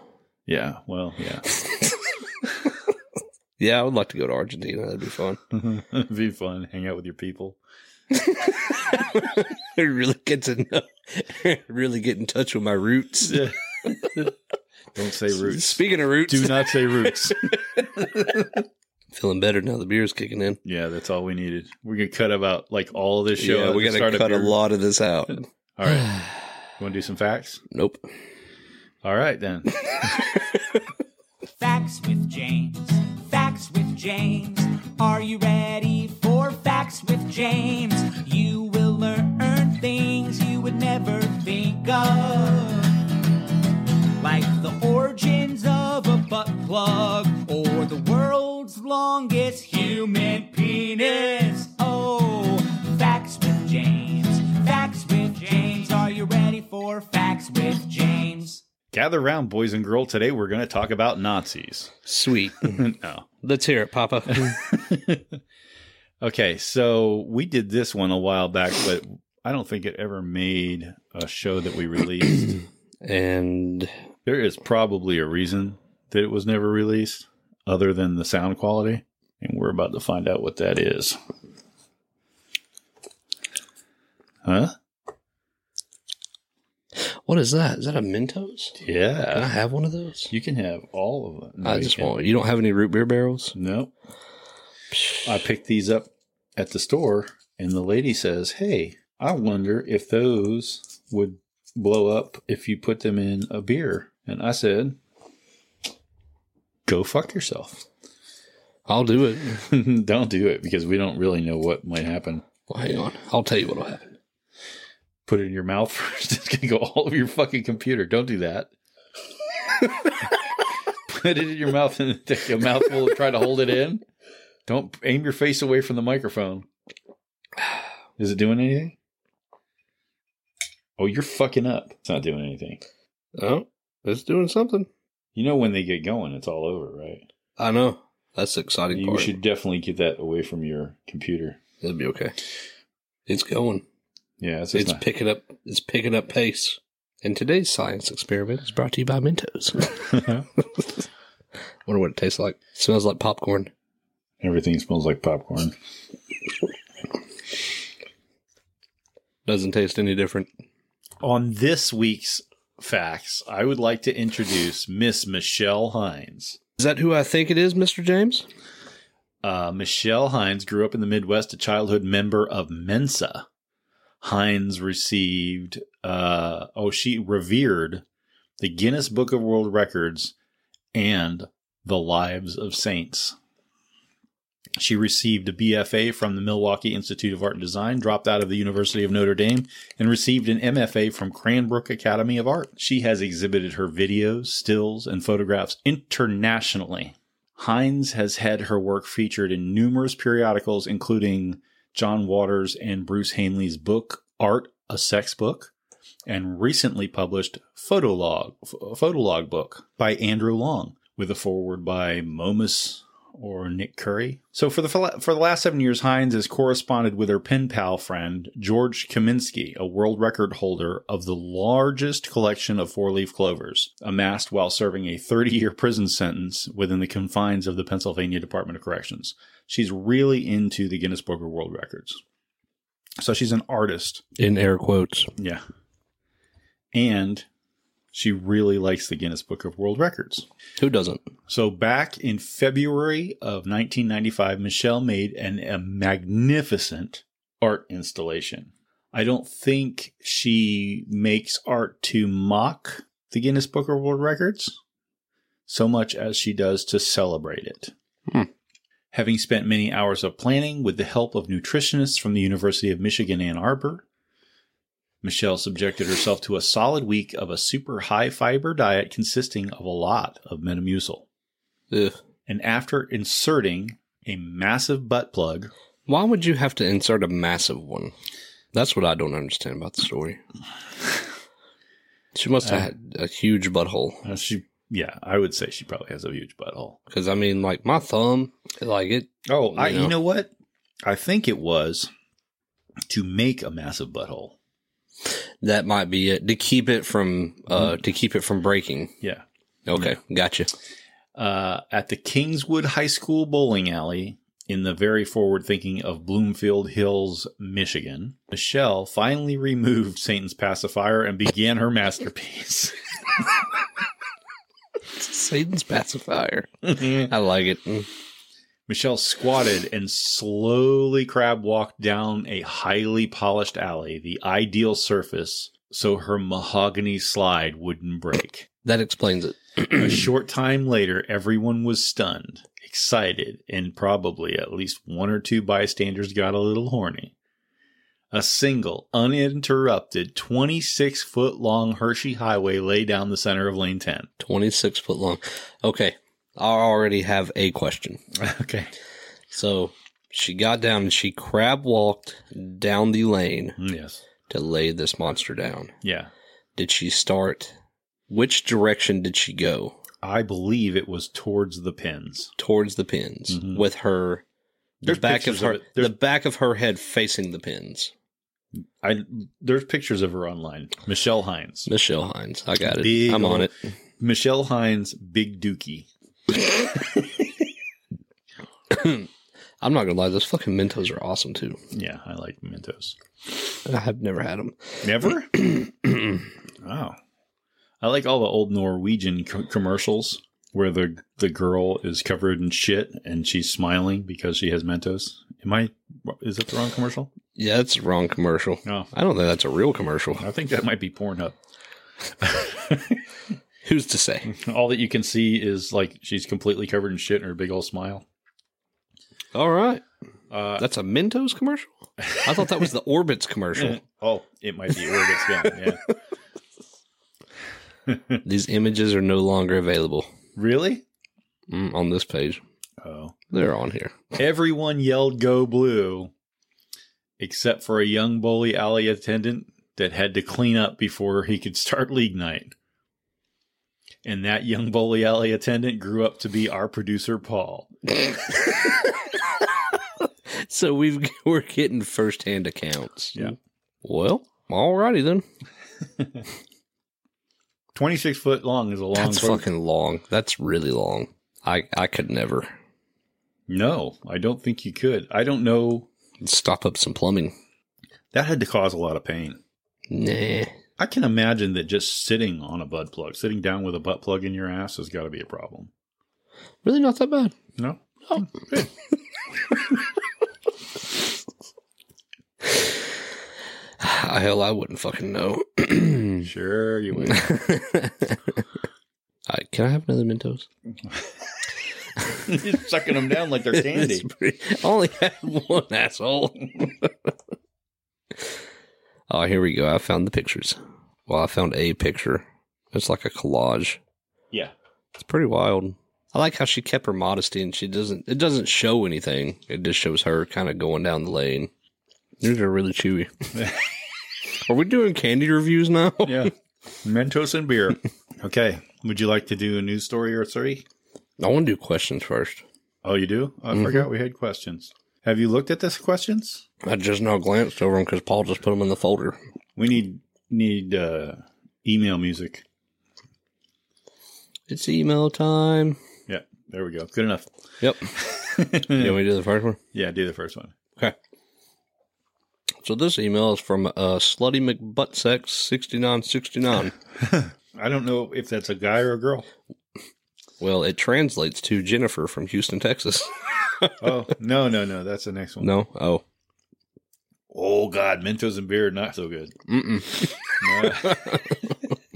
Yeah. Well, yeah. Yeah, I would like to go to Argentina. That'd be fun. It'd be fun. Hang out with your people. really get to know, really get in touch with my roots. Don't say roots. Speaking of roots, Do not say roots. Feeling better now. The beer's kicking in. yeah, that's all we needed. We're gonna cut about like all of this show. yeah, at we the got to cut a your- lot of this out. All right. You want to do some facts? nope. All right then. Facts with James. Facts with James. Are you ready for Facts with James? You will learn things you would never think of. Like the origins of a butt plug or the world's longest human penis. Oh, Facts with James. Facts with James. Are you ready for Facts with James? Gather round, boys and girls. Today we're gonna talk about Nazis. Sweet. no. Let's hear it, Papa. Okay, so we did this one a while back, but I don't think it ever made a show that we released. and there is probably a reason that it was never released, other than the sound quality, and we're about to find out what that is. Huh? what is that? Is that a Mentos? Yeah. Can I have one of those? You can have all of them. No, I just want. You don't have any root beer barrels? Nope. I picked these up at the store, and the lady says, Hey, I wonder if those would blow up if you put them in a beer. And I said, Go fuck yourself. I'll do it. don't do it because we don't really know what might happen. Well, hang on. I'll tell you what'll happen. Put it in your mouth first. It's going to go all over your fucking computer. Don't do that. Put it in your mouth and take a mouthful and try to hold it in. Don't aim your face away from the microphone. Is it doing anything? Oh, you're fucking up. It's not doing anything. Oh, it's doing something. You know when they get going, it's all over, right? I know. That's the exciting You part. should definitely get that away from your computer. It'll be okay. It's going. Yeah, it's, It's not- picking up. It's picking up pace. And today's science experiment is brought to you by Mentos. Wonder what it tastes like. smells like popcorn. everything smells like popcorn. Doesn't taste any different. On this week's facts, I would like to introduce Miss Michelle Hines. Is that who I think it is, Mr. James? Uh, Michelle Hines grew up in the Midwest, a childhood member of Mensa. Hines received, uh, oh, she revered the Guinness Book of World Records and the Lives of Saints. She received a BFA from the Milwaukee Institute of Art and Design, dropped out of the University of Notre Dame, and received an MFA from Cranbrook Academy of Art. She has exhibited her videos, stills, and photographs internationally. Hines has had her work featured in numerous periodicals, including John Waters and Bruce Hainley's book, Art, a Sex Book, and recently published Photolog, Photolog book by Andrew Long, with a foreword by Momus or Nick Currie. So for the for the last seven years, Hines has corresponded with her pen pal friend George Kaminsky, a world record holder of the largest collection of four-leaf clovers, amassed while serving a 30-year prison sentence within the confines of the Pennsylvania Department of Corrections. She's really into the Guinness Book of World Records. So she's an artist. In air quotes. Yeah. And she really likes the Guinness Book of World Records. Who doesn't? So back in February of 1995, Michelle made an, a magnificent art installation. I don't think she makes art to mock the Guinness Book of World Records so much as she does to celebrate it. Hmm. Having spent many hours of planning with the help of nutritionists from the University of Michigan Ann Arbor, Michelle subjected herself to a solid week of a super high fiber diet consisting of a lot of Metamucil. Ugh. And after inserting a massive butt plug, Why would you have to insert a massive one? That's what I don't understand about the story. She must have Uh, had a huge butthole. uh, she, yeah, I would say she probably has a huge butthole. Because I mean, like my thumb, like it. Oh, I, You you know? know what? I think it was to make a massive butthole. That might be it to keep it from uh to keep it from breaking. Yeah. Okay, gotcha. uh, at the Kingswood High School bowling alley in the very forward thinking of Bloomfield Hills, Michigan, Michelle finally removed Satan's pacifier and began her masterpiece. Satan's pacifier. I like it. Michelle squatted and slowly crab walked down a highly polished alley, the ideal surface so her mahogany slide wouldn't break. That explains it. a short time later, everyone was stunned, excited, and probably at least one or two bystanders got a little horny. A single, uninterrupted, 26 foot long Hershey highway lay down the center of lane 10. 26 foot long. Okay. I already have a question. Okay. So she got down and she crab walked down the lane Yes. to lay this monster down. Yeah. Did she start? Which direction did she go? I believe it was towards the pins. Towards the pins Mhm. with her the There's back of her of the back of her head facing the pins. I there's pictures of her online. Michelle Hines. Michelle Hines. I got it. Big I'm on it. Michelle Hines, Big Dookie. I'm not gonna lie, those fucking Mentos are awesome too. Yeah, I like Mentos. I have never had them. Never? wow. I like all the old Norwegian co- commercials where the the girl is covered in shit and she's smiling because she has Mentos. Am I? Is that the wrong commercial? Yeah, that's the wrong commercial. No, I don't think that's a real commercial. I think that might be Pornhub. Who's to say? All that you can see is like she's completely covered in shit and her big old smile. All right. Uh, That's a Mentos commercial? I thought that was the Orbits commercial. oh, it might be Orbit's gun. Yeah. These images are no longer available really? mm, on this page. Oh. They're on here. Everyone yelled "Go Blue," except for a young Bully Alley attendant that had to clean up before he could start league night. And that young Bully Alley attendant grew up to be our producer, Paul. So we've we're getting firsthand accounts. Yeah. Well, alrighty then. 26 foot long is a long That's photo- fucking long. That's really long. I I could never No, I don't think you could. I don't know. stop up some plumbing. That had to cause a lot of pain. Nah. I can imagine that just sitting on a butt plug, sitting down with a butt plug in your ass has got to be a problem. Really not that bad. No? Oh. Hell, I wouldn't fucking know. Sure, you would. Can I have another Mentos? You're sucking them down like they're candy. Pretty- I only had one asshole. oh, here we go. I found the pictures. Well, I found a picture. It's like a collage. Yeah. It's pretty wild. I like how she kept her modesty and she doesn't it doesn't show anything. It just shows her kind of going down the lane. These are really chewy. are we doing candy reviews now? Yeah. Mentos and beer. Okay. Would you like to do a news story or three? I want to do questions first. Oh, you do? I Mhm. forgot we had questions. Have you looked at this questions? I just now glanced over them because Paul just put them in the folder. We need need uh, email music. It's email time. Yeah. There we go. Good enough. Yep. You want me to do the first one? yeah, do the first one. Okay. So this email is from uh, Slutty McButtsex6969. I don't know if that's a guy or a girl. well, it translates to Jennifer from Houston, Texas. Oh, no, no, no. That's the next one. no? Oh. Oh, God. Mentos and beer, not so good. Mm-mm.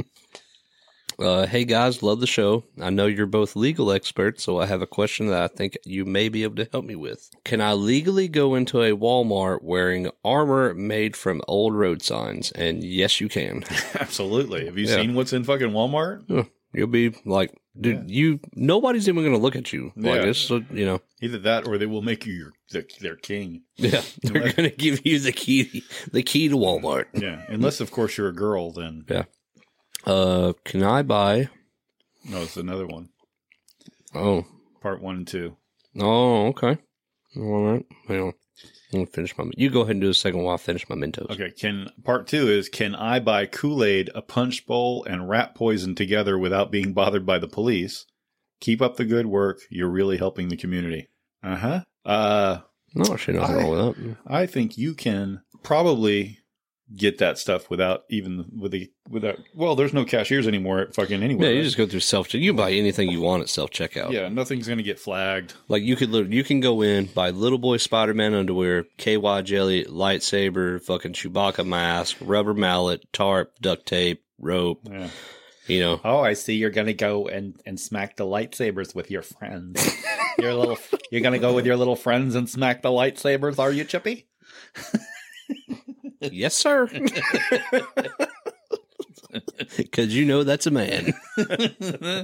Uh, hey guys, love the show. I know you're both legal experts, so I have a question that I think you may be able to help me with. Can I legally go into a Walmart wearing armor made from old road signs? And yes, you can. Absolutely. Have you Yeah. seen what's in fucking Walmart? You'll be like, dude, you nobody's even going to look at you like Yeah. this. So, you know, Either that or they will make you your their, their king. yeah, they're going to give you the key, the key to Walmart. Yeah. Unless of course you're a girl, then Yeah. Uh, can I buy? no, it's another one. Oh, Part one and two. oh, okay. All right. Well, I'm gonna finish my. You go ahead and do a second while I finish my Mentos. Okay. Can part two is can I buy Kool Aid, a punch bowl, and rat poison together without being bothered by the police? Keep up the good work. You're really helping the community. Uh-huh. Uh No, nothing I- wrong with that. I think you can probably get that stuff without even with the without. Well, there's no cashiers anymore at fucking anywhere. Yeah, you just go through self. You can buy anything you want at self checkout. yeah, nothing's gonna get flagged. Like you could, you can go in buy little boy Spider Man underwear, KY jelly, lightsaber, fucking Chewbacca mask, rubber mallet, tarp, duct tape, rope. Yeah. You know, Oh, I see. You're gonna go and and smack the lightsabers with your friends. your little, you're gonna go with your little friends and smack the lightsabers. Are you, Chippy? yes, sir. Because you know that's a man. Uh,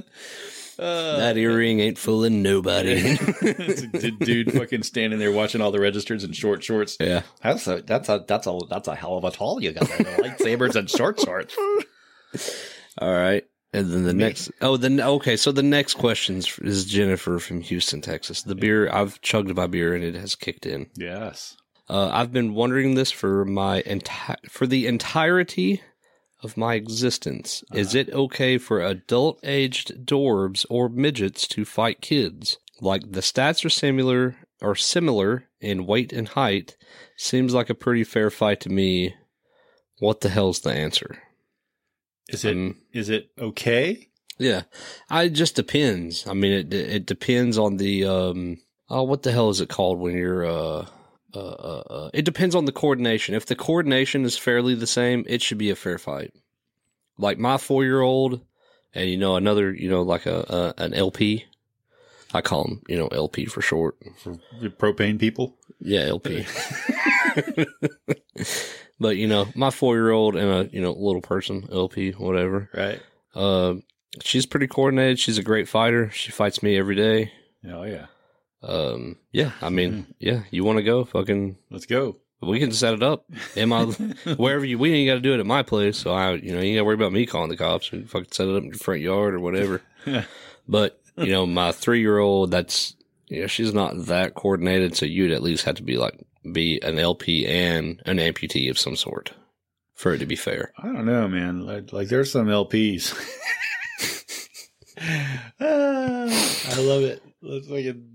that earring ain't fooling nobody. It's a d- dude fucking standing there watching all the registers in short shorts. yeah. That's a that's a that's a that's a hell of a tall you got there. The lightsabers and short shorts. All right. And then the next, oh, then okay. So the next question is Jennifer from Houston, Texas. The beer I've chugged my beer and it has kicked in. Yes. Uh, I've been wondering this for my entire for the entirety of my existence. Is it okay for adult aged dwarves or midgets to fight kids? Like the stats are similar or similar in weight and height. Seems like a pretty fair fight to me. What the hell's the answer? Is it Um, is it okay? Yeah, I it just depends. I mean, it it depends on the um. Oh, what the hell is it called when you're uh. Uh, uh, uh, it depends on the coordination. If the coordination is fairly the same, it should be a fair fight. Like my four year old, and you know another, you know, like a, a an LP. I call them, you know, LP for short. For the propane people? Yeah, LP. but you know, my four year old and a you know little person, LP, whatever. Right. Uh, she's pretty coordinated. She's a great fighter. She fights me every day. Oh yeah. Um, yeah, I mean, yeah, you want to go? Fucking, Let's go. we can set it up. Am I wherever you? We ain't got to do it at my place, so I, you know, you ain't got to worry about me calling the cops. We fucking set it up in your front yard or whatever. but you know, my three year old, that's know, she's not that coordinated, so you'd at least have to be like be an LP and an amputee of some sort for it to be fair. I don't know, man. Like, like there's some LPs. Ah, I love it. Let's fucking.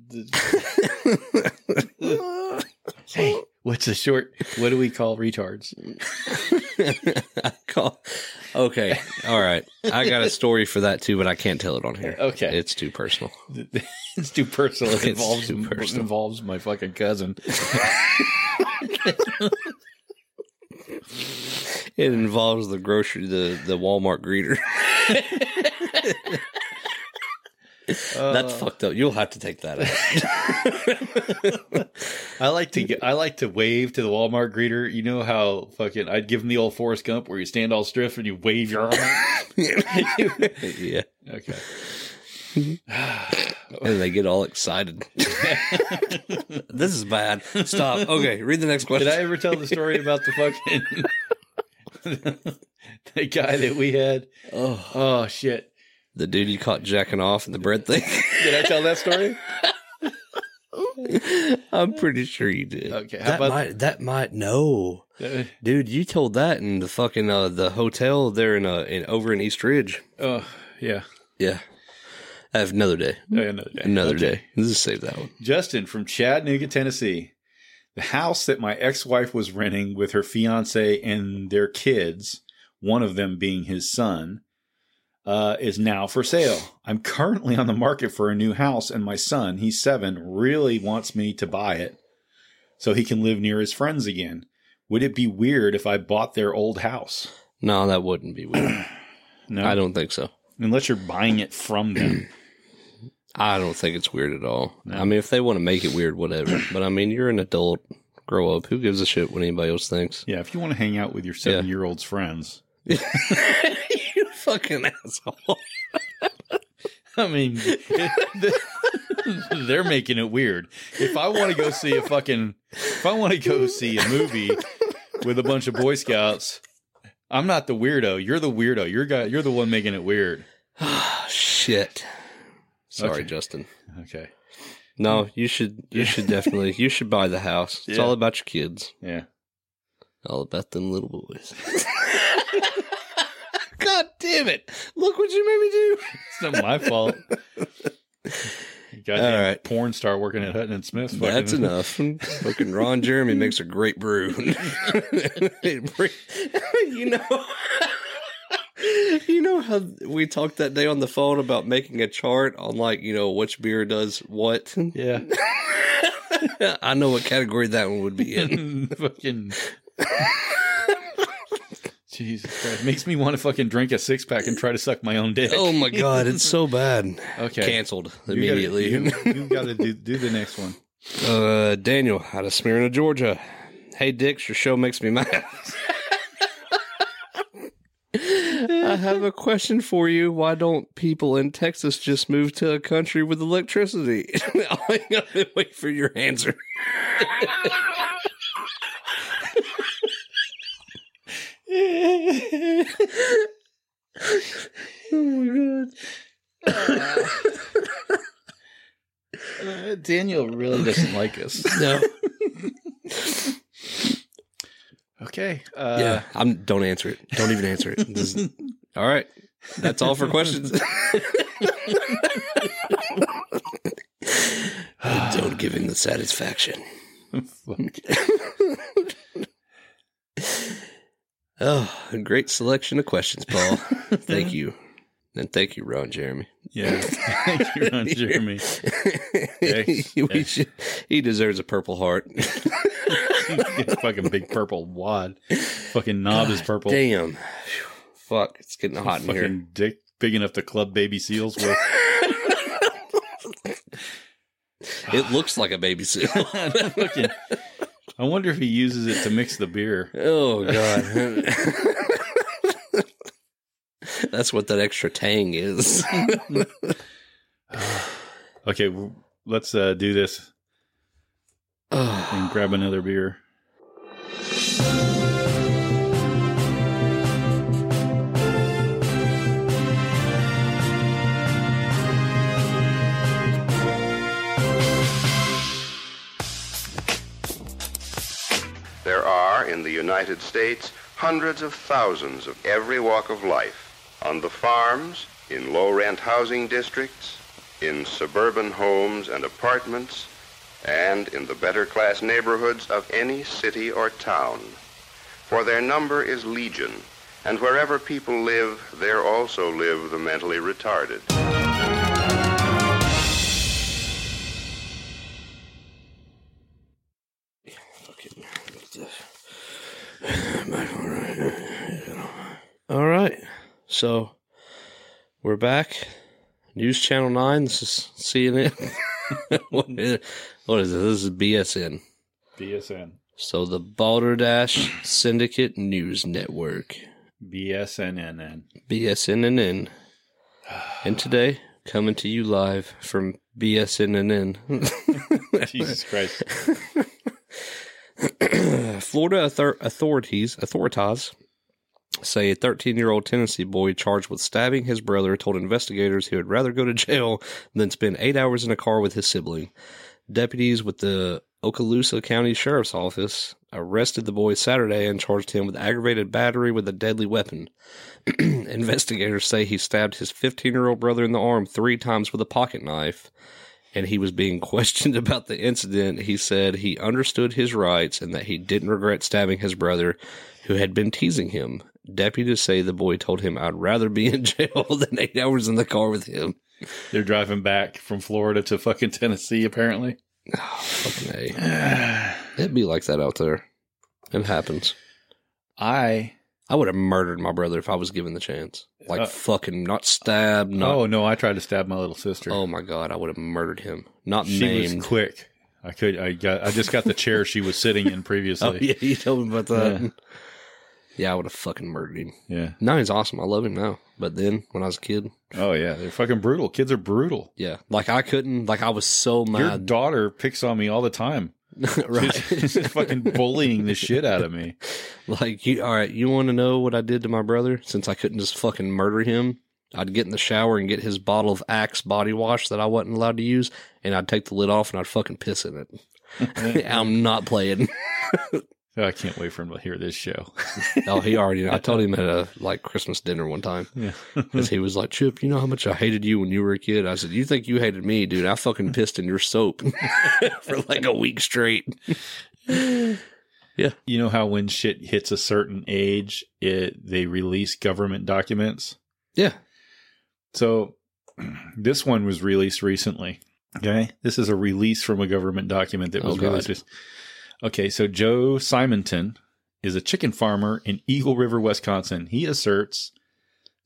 hey, what's the short? What do we call retards? I call, okay, all right. I got a story for that too, but I can't tell it on here. Okay. it's too personal. it's too personal. It involves personal. involves my fucking cousin. It involves the grocery, the the Walmart greeter. Uh, That's fucked up. You'll have to take that out. I like to get, I like to wave to the Walmart greeter. You know how fucking I'd give him the old Forrest Gump where you stand all stiff and you wave your arm. yeah, okay. and they get all excited. this is bad. Stop. Okay, read the next question. Did I ever tell the story about the fucking the guy that we had? oh, Oh shit! The dude you caught jacking off in the bread thing. Did I tell that story? I'm pretty sure you did. Okay, how that about- might that might no, Uh, dude. You told that in the fucking uh, the hotel there in uh in over in East Ridge. oh yeah. Yeah, I have another day. Oh, Another day. Another Okay. day. Let's just save that one. Justin from Chattanooga, Tennessee. The house that my ex-wife was renting with her fiance and their kids, one of them being his son, uh, is now for sale. I'm currently on the market for a new house, and my son, he's seven, really wants me to buy it so he can live near his friends again. Would it be weird if I bought their old house? No, that wouldn't be weird. No, I don't think so. Unless you're buying it from them. I don't think it's weird at all. I mean, if they want to make it weird, whatever. But I mean, you're an adult. Grow up. Who gives a shit what anybody else thinks? yeah, if you want to hang out with your seven year old's friends, fucking asshole. I mean, they're making it weird. If I want to go see a fucking, if I want to go see a movie with a bunch of Boy Scouts, I'm not the weirdo. You're the weirdo. You're guy. You're the one making it weird. Oh, Shit. Sorry, Okay. Justin. Okay. No, you should. You should definitely. You should buy the house. It's Yeah. all about your kids. Yeah. All about them little boys. God damn it! Look what you made me do. It's not my fault. Goddamn All right. porn star working at Hutton and Smith. fucking- That's enough. Fucking Ron Jeremy makes a great brew. you know, you know how we talked that day on the phone about making a chart on like you know which beer does what. Yeah. I know what category that one would be in. fucking. Jesus Christ. Makes me want to fucking drink a six pack and try to suck my own dick. oh my god, it's so bad. okay. Canceled You gotta- immediately. You, you got to do, do the next one. Uh, Daniel out of Smyrna, Georgia. Hey, Dix, your show makes me mad. I have a question for you. Why don't people in Texas just move to a country with electricity? I'll hang up and wait for your answer. oh my god. Uh, Daniel really doesn't like us. No. Okay. Uh, yeah, I'm. Don't answer it. Don't even answer it. All right. that's all for questions. don't give him the satisfaction. Oh, a great selection of questions, Paul. thank you, and thank you, Ron Jeremy. Yeah. Thank you, Ron Jeremy. Yes, We yes. should- he deserves a Purple Heart. Get a fucking big purple wad. Fucking knob is purple. Damn. Phew. Fuck, it's getting hot in here. Dick big enough to club baby seals with. It looks like a baby seal. Fucking- I wonder if he uses it to mix the beer. Oh god. That's what that extra tang is. Okay, w- let's uh, do this and grab another beer. There are in the United States hundreds of thousands of every walk of life on the farms, in low rent housing districts, in suburban homes and apartments, and in the better class neighborhoods of any city or town. For their number is legion, and wherever people live, there also live the mentally retarded. All right. So we're back. News Channel 9. This is CNN. what, is, what is it? This is BSN. BSN. So the Balderdash Syndicate News Network. BSNNN. BSNNN. And today, coming to you live from BSNNN. Jesus Christ. Florida author- authorities authorities say a 13 year old Tennessee boy charged with stabbing his brother told investigators he would rather go to jail than spend eight hours in a car with his sibling. Deputies with the Okaloosa County Sheriff's Office arrested the boy Saturday and charged him with aggravated battery with a deadly weapon. investigators say he stabbed his 15 year old brother in the arm three times with a pocket knife and he was being questioned about the incident, he said he understood his rights and that he didn't regret stabbing his brother, who had been teasing him. Deputies say the boy told him, I'd rather be in jail than eight hours in the car with him. They're driving back from Florida to fucking Tennessee, apparently. Fucking A. It'd be like that out there. It happens. I I would have murdered my brother if I was given the chance. Like Uh, fucking not stabbed, not oh no, I tried to stab my little sister. Oh my god, I would have murdered him. Not she named. was quick. I could. I got. I just got the chair she was sitting in previously. Oh yeah, you told me about that. Yeah. Yeah, I would have fucking murdered him. yeah. No, he's awesome. I love him now. But then when I was a kid, Oh yeah, they're fucking brutal. Kids are brutal. yeah, like I couldn't. Like I was so mad. Your mad. daughter picks on me all the time. right. She's fucking bullying the shit out of me. Like you, all right. You want to know what I did to my brother? Since I couldn't just fucking murder him, I'd get in the shower and get his bottle of Axe body wash that I wasn't allowed to use, and I'd take the lid off and I'd fucking piss in it. I'm not playing. Oh, I can't wait for him to hear this show. Oh, he already. I told him at a like Christmas dinner one time Yeah. because he was like, "Chip, you know how much I hated you when you were a kid." I said, "You think you hated me, dude? I fucking pissed in your soap for like a week straight." Yeah, you know how when shit hits a certain age, it they release government documents. Yeah. So this one was released recently. Okay. This is a release from a government document that was Oh, God. released. Okay. So Joe Simonton is a chicken farmer in Eagle River, Wisconsin. He asserts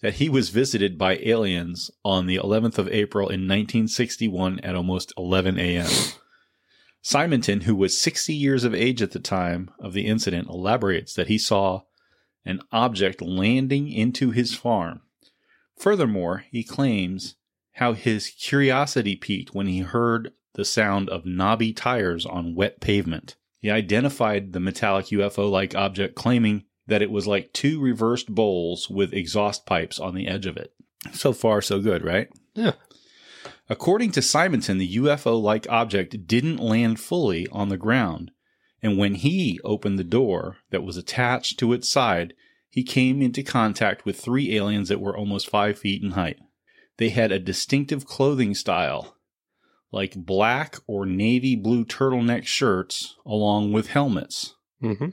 that he was visited by aliens on the 11th of April in 1961 at almost 11 a.m. Simonton, who was 60 years of age at the time of the incident, elaborates that he saw an object landing into his farm. Furthermore, he claims how his curiosity peaked when he heard the sound of knobby tires on wet pavement. He identified the metallic UFO like object, claiming that it was like two reversed bowls with exhaust pipes on the edge of it. So far, so good, right? Yeah. According to Simonton, the UFO like object didn't land fully on the ground, and when he opened the door that was attached to its side, he came into contact with three aliens that were almost five feet in height. They had a distinctive clothing style, like black or navy blue turtleneck shirts, along with helmets. Mm-hmm.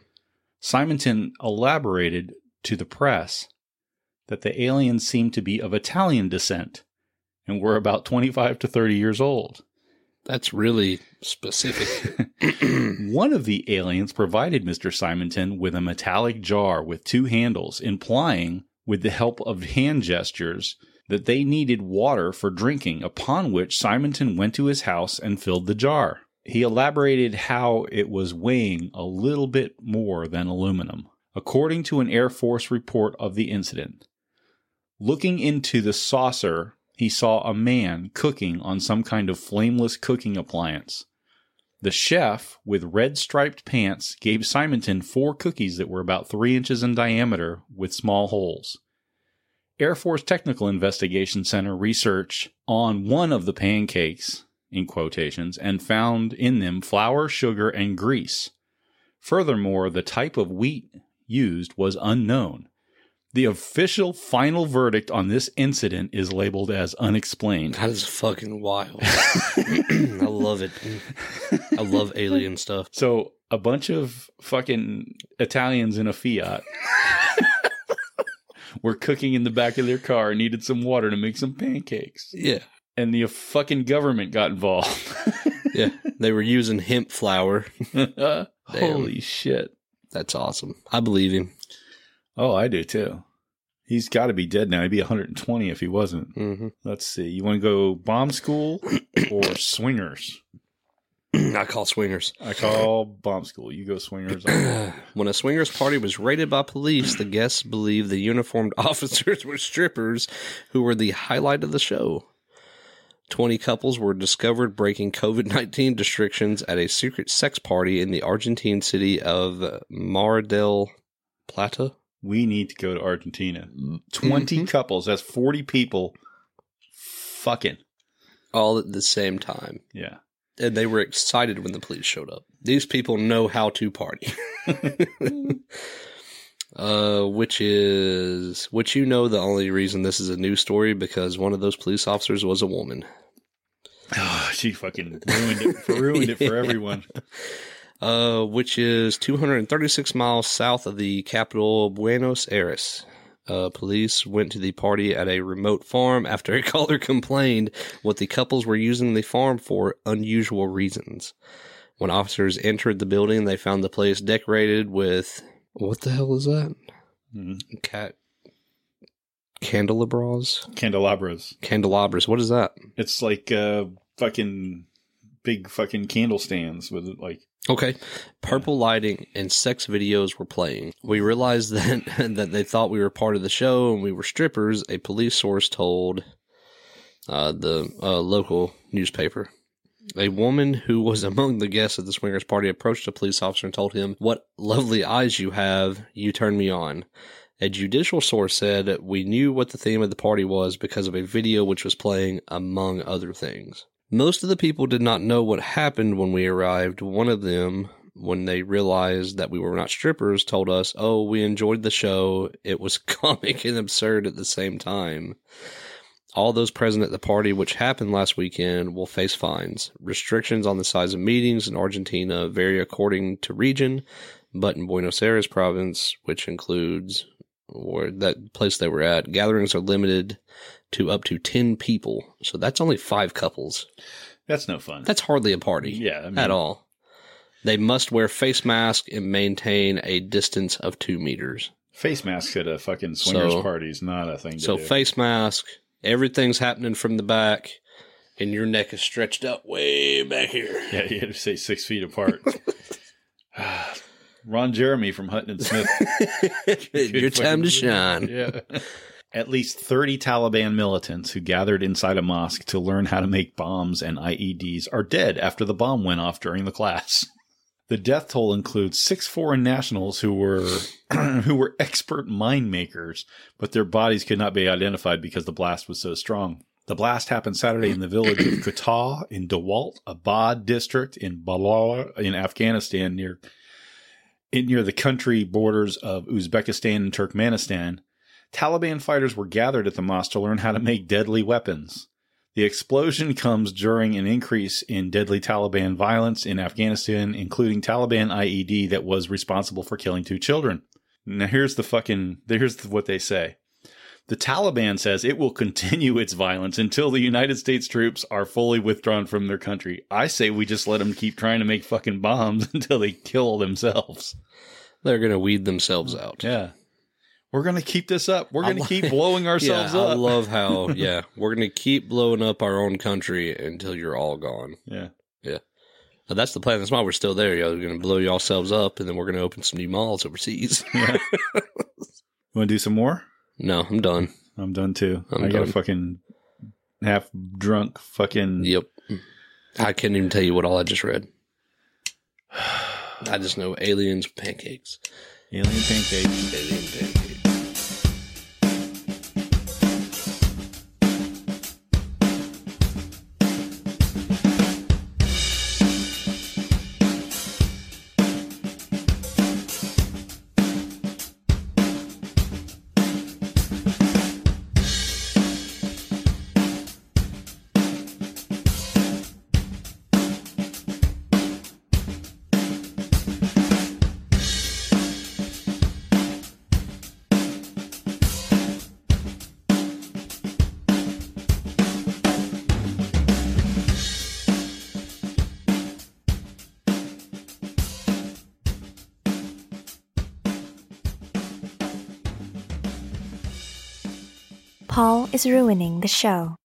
Simonton elaborated to the press that the aliens seemed to be of Italian descent and were about 25 to 30 years old. That's really specific. One of the aliens provided Mr. Simonton with a metallic jar with two handles, implying, with the help of hand gestures, that they needed water for drinking, upon which Simonton went to his house and filled the jar. He elaborated how it was weighing a little bit more than aluminum. According to an Air Force report of the incident, looking into the saucer, he saw a man cooking on some kind of flameless cooking appliance. The chef, with red striped pants, gave Simonton four cookies that were about three inches in diameter with small holes. Air Force Technical Investigation Center research on one of the pancakes, in quotations, and found in them flour, sugar, and grease. Furthermore, the type of wheat used was unknown. The official final verdict on this incident is labeled as unexplained. that is fucking wild. I love it. I love alien stuff. So a bunch of fucking Italians in a Fiat were cooking in the back of their car and needed some water to make some pancakes. Yeah. And the fucking government got involved. Yeah. They were using hemp flour. Holy shit. That's awesome. I believe him. Oh, I do too. He's got to be dead now. He'd be 120 if he wasn't. Mm-hmm. Let's see. You want to go bomb school or swingers? I call swingers. I call bomb school. You go swingers. When a swingers party was raided by police, the guests believed the uniformed officers were strippers who were the highlight of the show. 20 couples were discovered breaking COVID 19 restrictions at a secret sex party in the Argentine city of Mar del Plata. we need to go to Argentina. Mm-hmm. 20 couples. That's 40 people. Fucking. All at the same time. Yeah. And they were excited when the police showed up. These people know how to party. uh, which is, which you know, the only reason this is a news story because one of those police officers was a woman. Oh, she fucking ruined it. Ruined it for everyone. Uh, which is 236 miles south of the capital, Buenos Aires. Uh, police went to the party at a remote farm after a caller complained what the couples were using the farm for unusual reasons. When officers entered the building, they found the place decorated with what the hell is that? Cat candelabras, Candelabras. candelabras. What is that? It's like uh, fucking big fucking candle stands with like Okay. Purple lighting and sex videos were playing. We realized that that they thought we were part of the show and we were strippers. A police source told uh, the uh, local newspaper. A woman who was among the guests at the swingers party approached a police officer and told him, "What lovely eyes you have! You turn me on." A judicial source said, "We knew what the theme of the party was because of a video which was playing, among other things." Most of the people did not know what happened when we arrived. One of them, when they realized that we were not strippers, told us, Oh, we enjoyed the show. It was comic and absurd at the same time. All those present at the party, which happened last weekend, will face fines. Restrictions on the size of meetings in Argentina vary according to region, but in Buenos Aires province, which includes or that place they were at, gatherings are limited to up to 10 people. So that's only five couples. that's no fun. That's hardly a party yeah, I mean, at all. They must wear face mask and maintain a distance of two meters. Face masks at a fucking swingers So- party is not a thing to So do. face mask, everything's happening from the back, and your neck is stretched out way back here. yeah, you had to say six feet apart. Ron Jeremy from Hutton and Smith. your time to shine. Yeah. At least 30 Taliban militants who gathered inside a mosque to learn how to make bombs and IEDs are dead after the bomb went off during the class. The death toll includes six foreign nationals who were who were expert mine makers, but their bodies could not be identified because the blast was so strong. The blast happened Saturday in the village of Kutah in Dawalt Abad district in Balor in Afghanistan near in near the country borders of Uzbekistan and Turkmenistan. Taliban fighters were gathered at the mosque to learn how to make deadly weapons. The explosion comes during an increase in deadly Taliban violence in Afghanistan, including Taliban IED that was responsible for killing two children. Now here's the fucking here's what they say. The Taliban says it will continue its violence until the United States troops are fully withdrawn from their country. I say we just let them keep trying to make fucking bombs until they kill themselves. They're going to weed themselves out. Yeah. We're going to keep this up. We're going to keep blowing ourselves yeah, I love how, yeah, we're going to keep blowing up our own country until you're all gone. yeah. But that's the plan. That's why we're still there. Y'all are going to blow yourselves up, and then we're going to open some new malls overseas. You want to do some more? no, I'm done. I'm done too. I'm I got a fucking half drunk fucking. Yep. I can't even tell you what all I just read. I just know aliens pancakes. Alien pancakes. Alien pancakes. Is ruining the show.